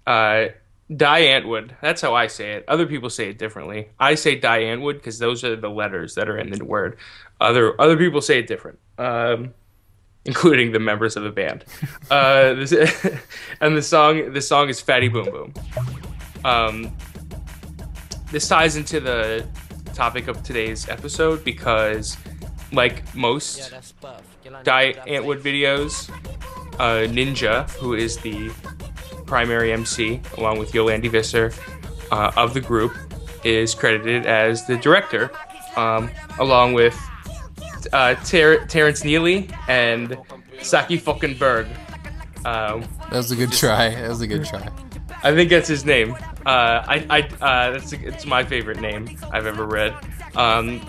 uh Die Antwood. That's how I say it. Other people say it differently. I say Die Antwood because those are the letters that are in the word. Other other people say it different. Um including the members of the band. Uh, this, and the song, the song is "Fatty Boom Boom." Um, this ties into the topic of today's episode because, like most Diet Antwood videos, uh, Ninja, who is the primary MC, along with Yolandi Visser uh, of the group, is credited as the director, um, along with uh, Ter- Terrence Neely and Saki fucking Berg. Um, That was a good try. That was a good try. I think that's his name. Uh, I, I, uh, that's it's my favorite name I've ever read. Um,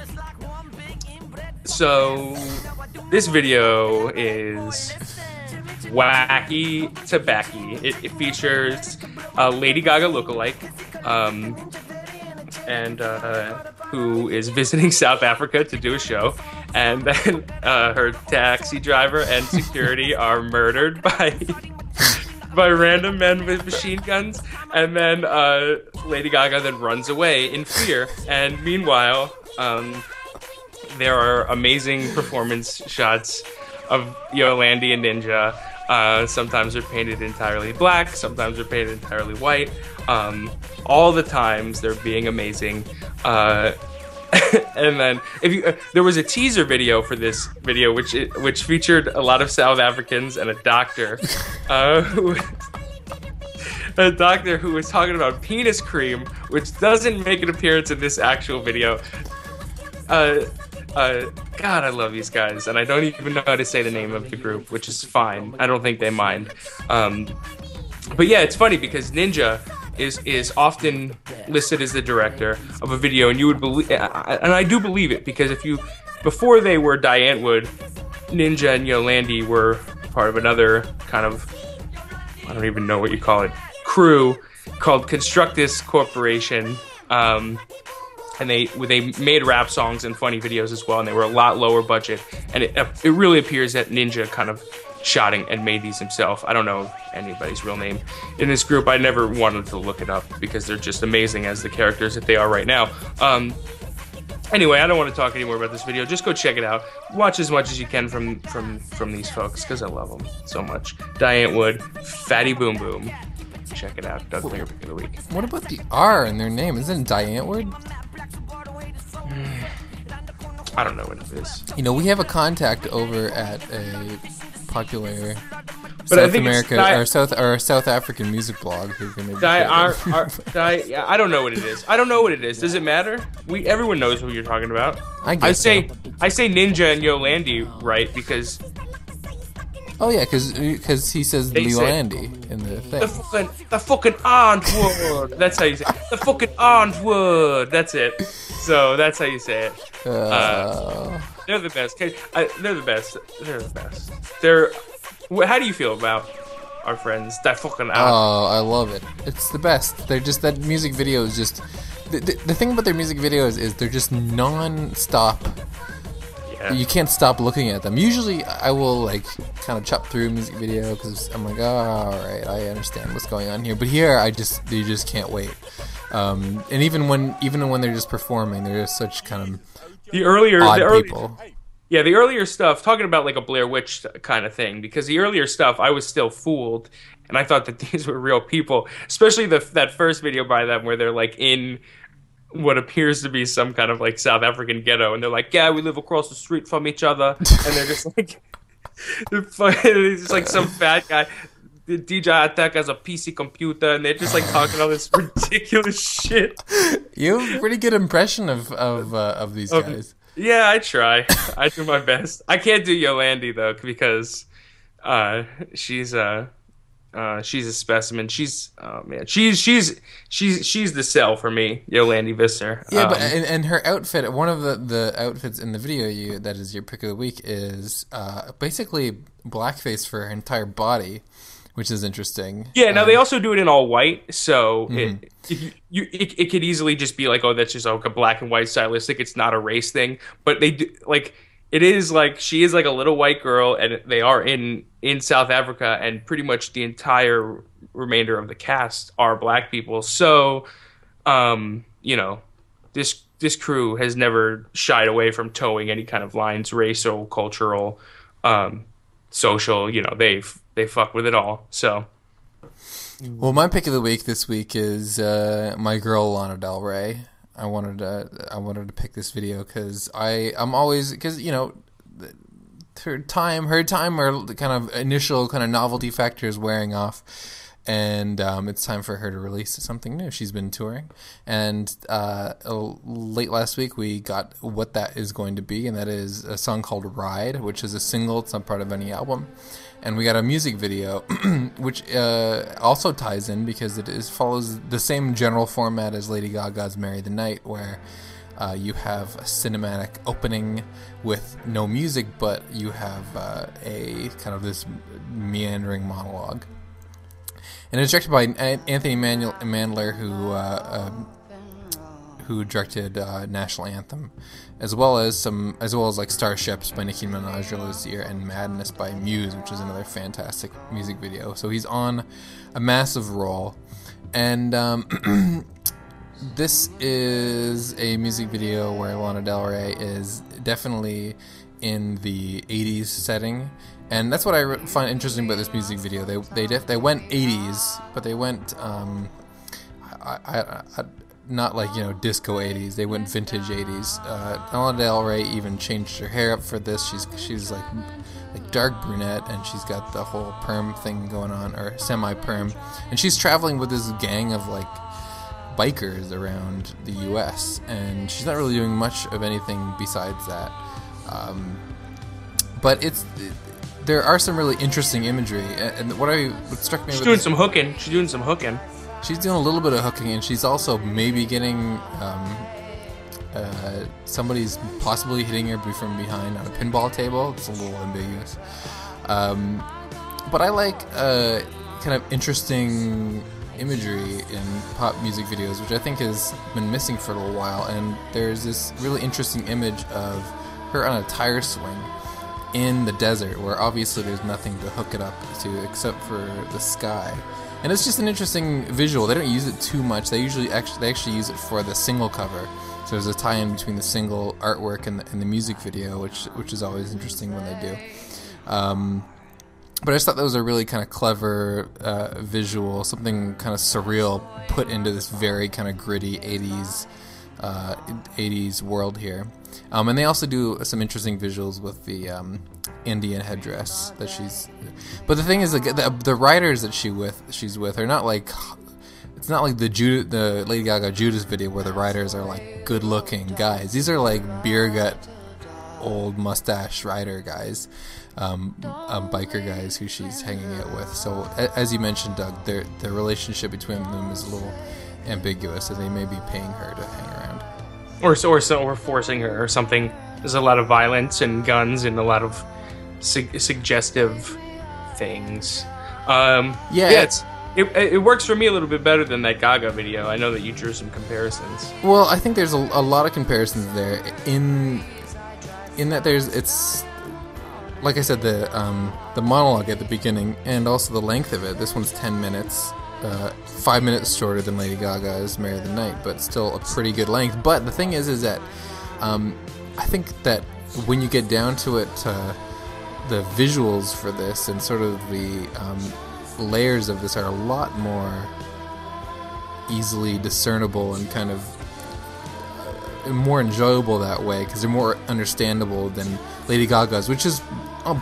so this video is wacky tobacky. It, it features a Lady Gaga lookalike, um, and uh, who is visiting South Africa to do a show, and then uh, her taxi driver and security are murdered by by random men with machine guns, and then uh, Lady Gaga then runs away in fear. And meanwhile, um, there are amazing performance shots of Yolandi and Ninja. Uh, sometimes they're painted entirely black, sometimes they're painted entirely white. Um, all the times they're being amazing. Uh, and then if you uh, there was a teaser video for this video which it, which featured a lot of South Africans and a doctor uh, who a doctor who was talking about penis cream which doesn't make an appearance in this actual video uh, God, I love these guys, and I don't even know how to say the name of the group, which is fine. I don't think they mind. Um, but yeah, it's funny because Ninja is is often listed as the director of a video, and you would believe, and I do believe it because if you before they were Die Antwood, Ninja and Yolandi were part of another kind of I don't even know what you call it crew called Constructus Corporation. Um, and they they made rap songs and funny videos as well, and they were a lot lower budget. And it it really appears that Ninja kind of shot and- and made these himself. I don't know anybody's real name in this group. I never wanted to look it up because they're just amazing as the characters that they are right now. Um, anyway, I don't want to talk anymore about this video. Just go check it out. Watch as much as you can from from from these folks because I love them so much. Die Antwood, Fatty Boom Boom. Check it out. Doug Finger Pick of the Week. What about the R in their name? Isn't it Die Antwoord? Hmm. I don't know what it is. You know, we have a contact over at a popular But South America Di- or South or South African music blog who can maybe Di, get our, Di, yeah, I don't know what it is. I don't know what it is. Does it matter? We everyone knows who you're talking about. I I say so. I say Ninja and Yolandi right because Oh yeah, because uh, he says They Leo say- Andy in the thing. the fucking the fucking Antwoord. That's how you say it. the fucking Antwoord. That's it. So that's how you say it. Uh, uh They're the best. I, uh, they're the best. They're the best. They're. How do you feel about our friends? That fucking oh, I love it. It's the best. They're just that music video is just. The, the, the thing about their music videos is they're just non-stop yeah. you can't stop looking at them. Usually, I will like kind of chop through a music video because I'm like, oh, all right, I understand what's going on here. But here, I just you just can't wait. Um, and even when even when they're just performing, they're just such kind the earlier, of odd the early, people. Yeah, the earlier stuff, talking about like a Blair Witch kind of thing, because the earlier stuff, I was still fooled, and I thought that these were real people. Especially the that first video by them where they're like in what appears to be some kind of like South African ghetto, and they're like, "Yeah, we live across the street from each other," and they're just like, it's just like some fat guy. The DJ Attack has a PC computer, and they're just like talking all this ridiculous shit. You have a pretty good impression of of uh, of these Of- guys. Yeah, I try. I do my best. I can't do Yolandi though because uh, she's a uh, she's a specimen. She's oh man, she's she's she's she's the cell for me, Yolandi Visser. Yeah, but Um, and, and her outfit, one of the, the outfits in the video you that is your pick of the week is uh, basically blackface for her entire body, which is interesting. yeah. Now Um, they also do it in all white, so Mm-hmm. it, you, you it, it could easily just be like, oh, that's just like a black and white stylistic. It's not a race thing, but they do like it is like she is like a little white girl, and they are in in South Africa, and pretty much the entire remainder of the cast are black people. So, um, you know, this this crew has never shied away from towing any kind of lines, racial, cultural, um, social. You know, they they fuck with it all. So. Well, my pick of the week this week is uh, my girl Lana Del Rey. I wanted to I wanted to pick this video because I I'm always because you know her time her time or the kind of initial kind of novelty factor is wearing off. And um, it's time for her to release something new. She's been touring, and uh, late last week we got what that is going to be, and that is a song called "Ride," which is a single. It's not part of any album, and we got a music video, which uh, also ties in because it is follows the same general format as Lady Gaga's "Marry the Night," where uh, you have a cinematic opening with no music, but you have uh, a kind of this meandering monologue. And it's directed by Anthony Mandler, who uh, um, who directed uh, National Anthem, as well as some, as well as like Starships by Nicki Minaj year, and Madness by Muse, which is another fantastic music video. So he's on a massive role, and um, this is a music video where Lana Del Rey is definitely in the 80s setting. And that's what I find interesting about this music video. They they def- they went 80s, but they went um, I, I, I, not like you know disco 80s. They went vintage 80s. Uh, Lana Del Rey even changed her hair up for this. She's she's like like dark brunette, and she's got the whole perm thing going on, or semi perm, and she's traveling with this gang of like bikers around the U.S. and she's not really doing much of anything besides that. Um, but it's there are some really interesting imagery, and and what I what struck me She's doing this- some hooking. She's doing some hooking. She's doing a little bit of hooking, and she's also maybe getting um, uh, somebody's possibly hitting her from behind on a pinball table. It's a little ambiguous. Um, but I like uh, kind of interesting imagery in pop music videos, which I think has been missing for a little while. And there's this really interesting image of her on a tire swing in the desert, where obviously there's nothing to hook it up to except for the sky. And it's just an interesting visual. They don't use it too much. They usually actually they actually use it for the single cover. So there's a tie-in between the single artwork and the, and the music video, which which is always interesting when they do. Um, but I just thought that was a really kind of clever uh, visual, something kind of surreal put into this very kind of gritty '80s uh, 80s world here. Um, and they also do some interesting visuals with the um, Indian headdress that she's. But the thing is, like, the, the writers that she with she's with are not like. It's not like the Judas, the Lady Gaga Judas video where the writers are like good-looking guys. These are like beer gut, old mustache rider guys, um, um, biker guys who she's hanging out with. So as you mentioned, Doug, their the relationship between them is a little ambiguous, and they may be paying her to hang around. Or or so or forcing her or something. There's a lot of violence and guns and a lot of su- suggestive things. Um, Yeah. it's it, it works for me a little bit better than that Gaga video. I know that you drew some comparisons. Well, I think there's a, a lot of comparisons there in in that there's it's like I said the um, the monologue at the beginning and also the length of it. This one's ten minutes, uh, five minutes shorter than Lady Gaga's "Marry the Night," but still a pretty good length. But the thing is, is that um, I think that when you get down to it, uh, the visuals for this and sort of the um, layers of this are a lot more easily discernible and kind of uh, more enjoyable that way because they're more understandable than Lady Gaga's, which is uh,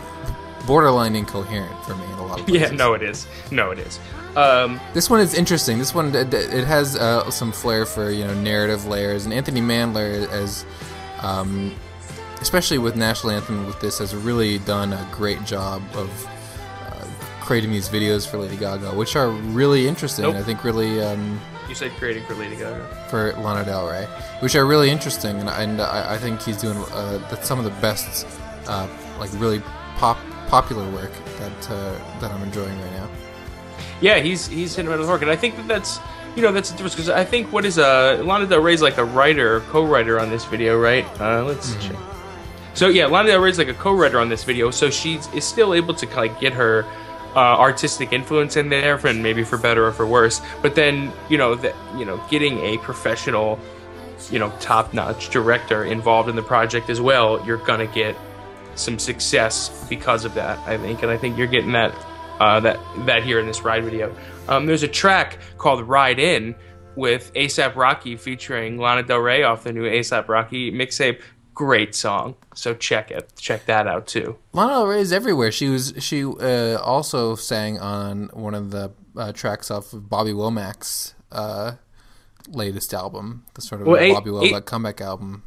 borderline incoherent for me in a lot of places. Yeah, no, it is. No, it is. Um, This one is interesting. This one it, it has uh, some flair for you know narrative layers, and Anthony Mandler as, um, especially with National Anthem with this, has really done a great job of uh, creating these videos for Lady Gaga, which are really interesting. Nope. I think really. Um, you said creating for Lady Gaga. for Lana Del Rey, which are really interesting, and, and I, I think he's doing uh, that's some of the best, uh, like really pop popular work that uh, that I'm enjoying right now. Yeah, he's he's hitting it out of the park, and I think that that's you know that's the difference because I think what is uh Lana Del Rey's like a writer, co-writer on this video, right? Uh, let's check. So yeah, Lana Del Rey's like a co-writer on this video, so she is still able to like get her uh, artistic influence in there, and maybe for better or for worse. But then you know that you know getting a professional, you know, top-notch director involved in the project as well, you're gonna get some success because of that. I think, and I think you're getting that uh, that that here in this ride video. Um, there's a track called "Ridin" with ASAP Rocky featuring Lana Del Rey off the new ASAP Rocky mixtape. Great song, so check it. Check that out too. Lana Del Rey is everywhere. She was she uh, also sang on one of the uh, tracks off of Bobby Womack's uh, latest album, the sort of Well, Bobby A- Womack comeback album.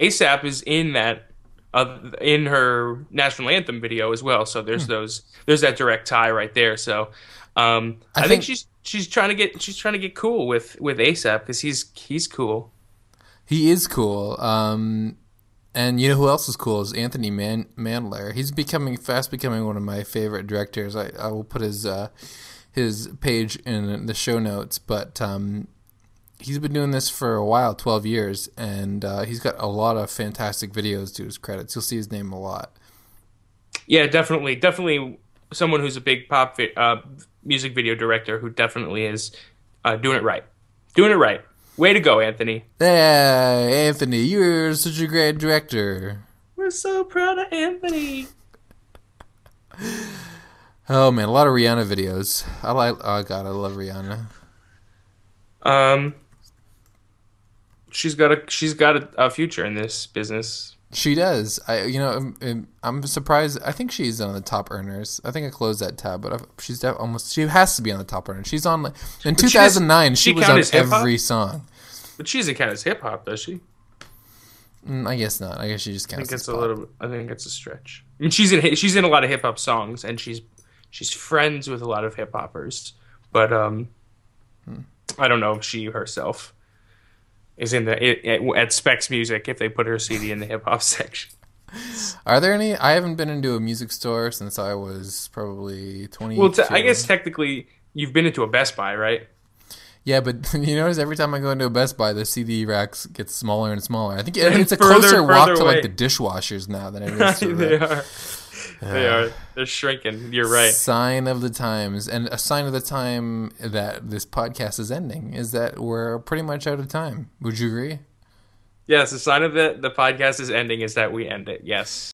ASAP is in that uh, in her national anthem video as well. So there's those there's that direct tie right there. So um, I, I think, think- she's she's trying to get she's trying to get cool with with ASAP because he's he's cool. He is cool. Um, and you know who else is cool is Anthony Man- Mandler. He's becoming fast becoming one of my favorite directors. I, I will put his uh, his page in the show notes, but um, he's been doing this for a while, twelve years, and uh, he's got a lot of fantastic videos to his credits. You'll see his name a lot. Yeah, definitely, definitely someone who's a big pop vi- uh, music video director who definitely is uh, doing it right, doing it right. Way to go, Anthony. Yeah, Anthony, you're such a great director. We're so proud of Anthony. Oh man, a lot of Rihanna videos. I like. Oh god, I love Rihanna. Um, she's got a she's got a, a future in this business. She does. I, you know, I'm, I'm- I'm surprised. I think she's on the top earners. I think I closed that tab, but I've, she's def- almost. She has to be on the top earners. She's on like- in does- 2009. She, she was on every song. But she doesn't count as hip hop, does she? Mm, I guess not. I guess she just I counts. think it's as a little. I think it's a stretch. I mean, she's in she's in a lot of hip hop songs, and she's she's friends with a lot of hip hoppers. But um, I don't know if she herself is in the it, it- at Specs Music if they put her CD in the hip hop section. Are there any? I haven't been into a music store since I was probably 20. Well, t- I guess technically you've been into a Best Buy, right? Yeah, but you notice every time I go into a Best Buy, the CD racks get smaller and smaller. I think it's a further- closer walk further to like the dishwashers now than it is to they the are. They are. They're shrinking. You're right. sign of the times. And a sign of the time that this podcast is ending is that we're pretty much out of time. Would you agree? Yes, the sign of the the podcast is ending is that we end it. Yes.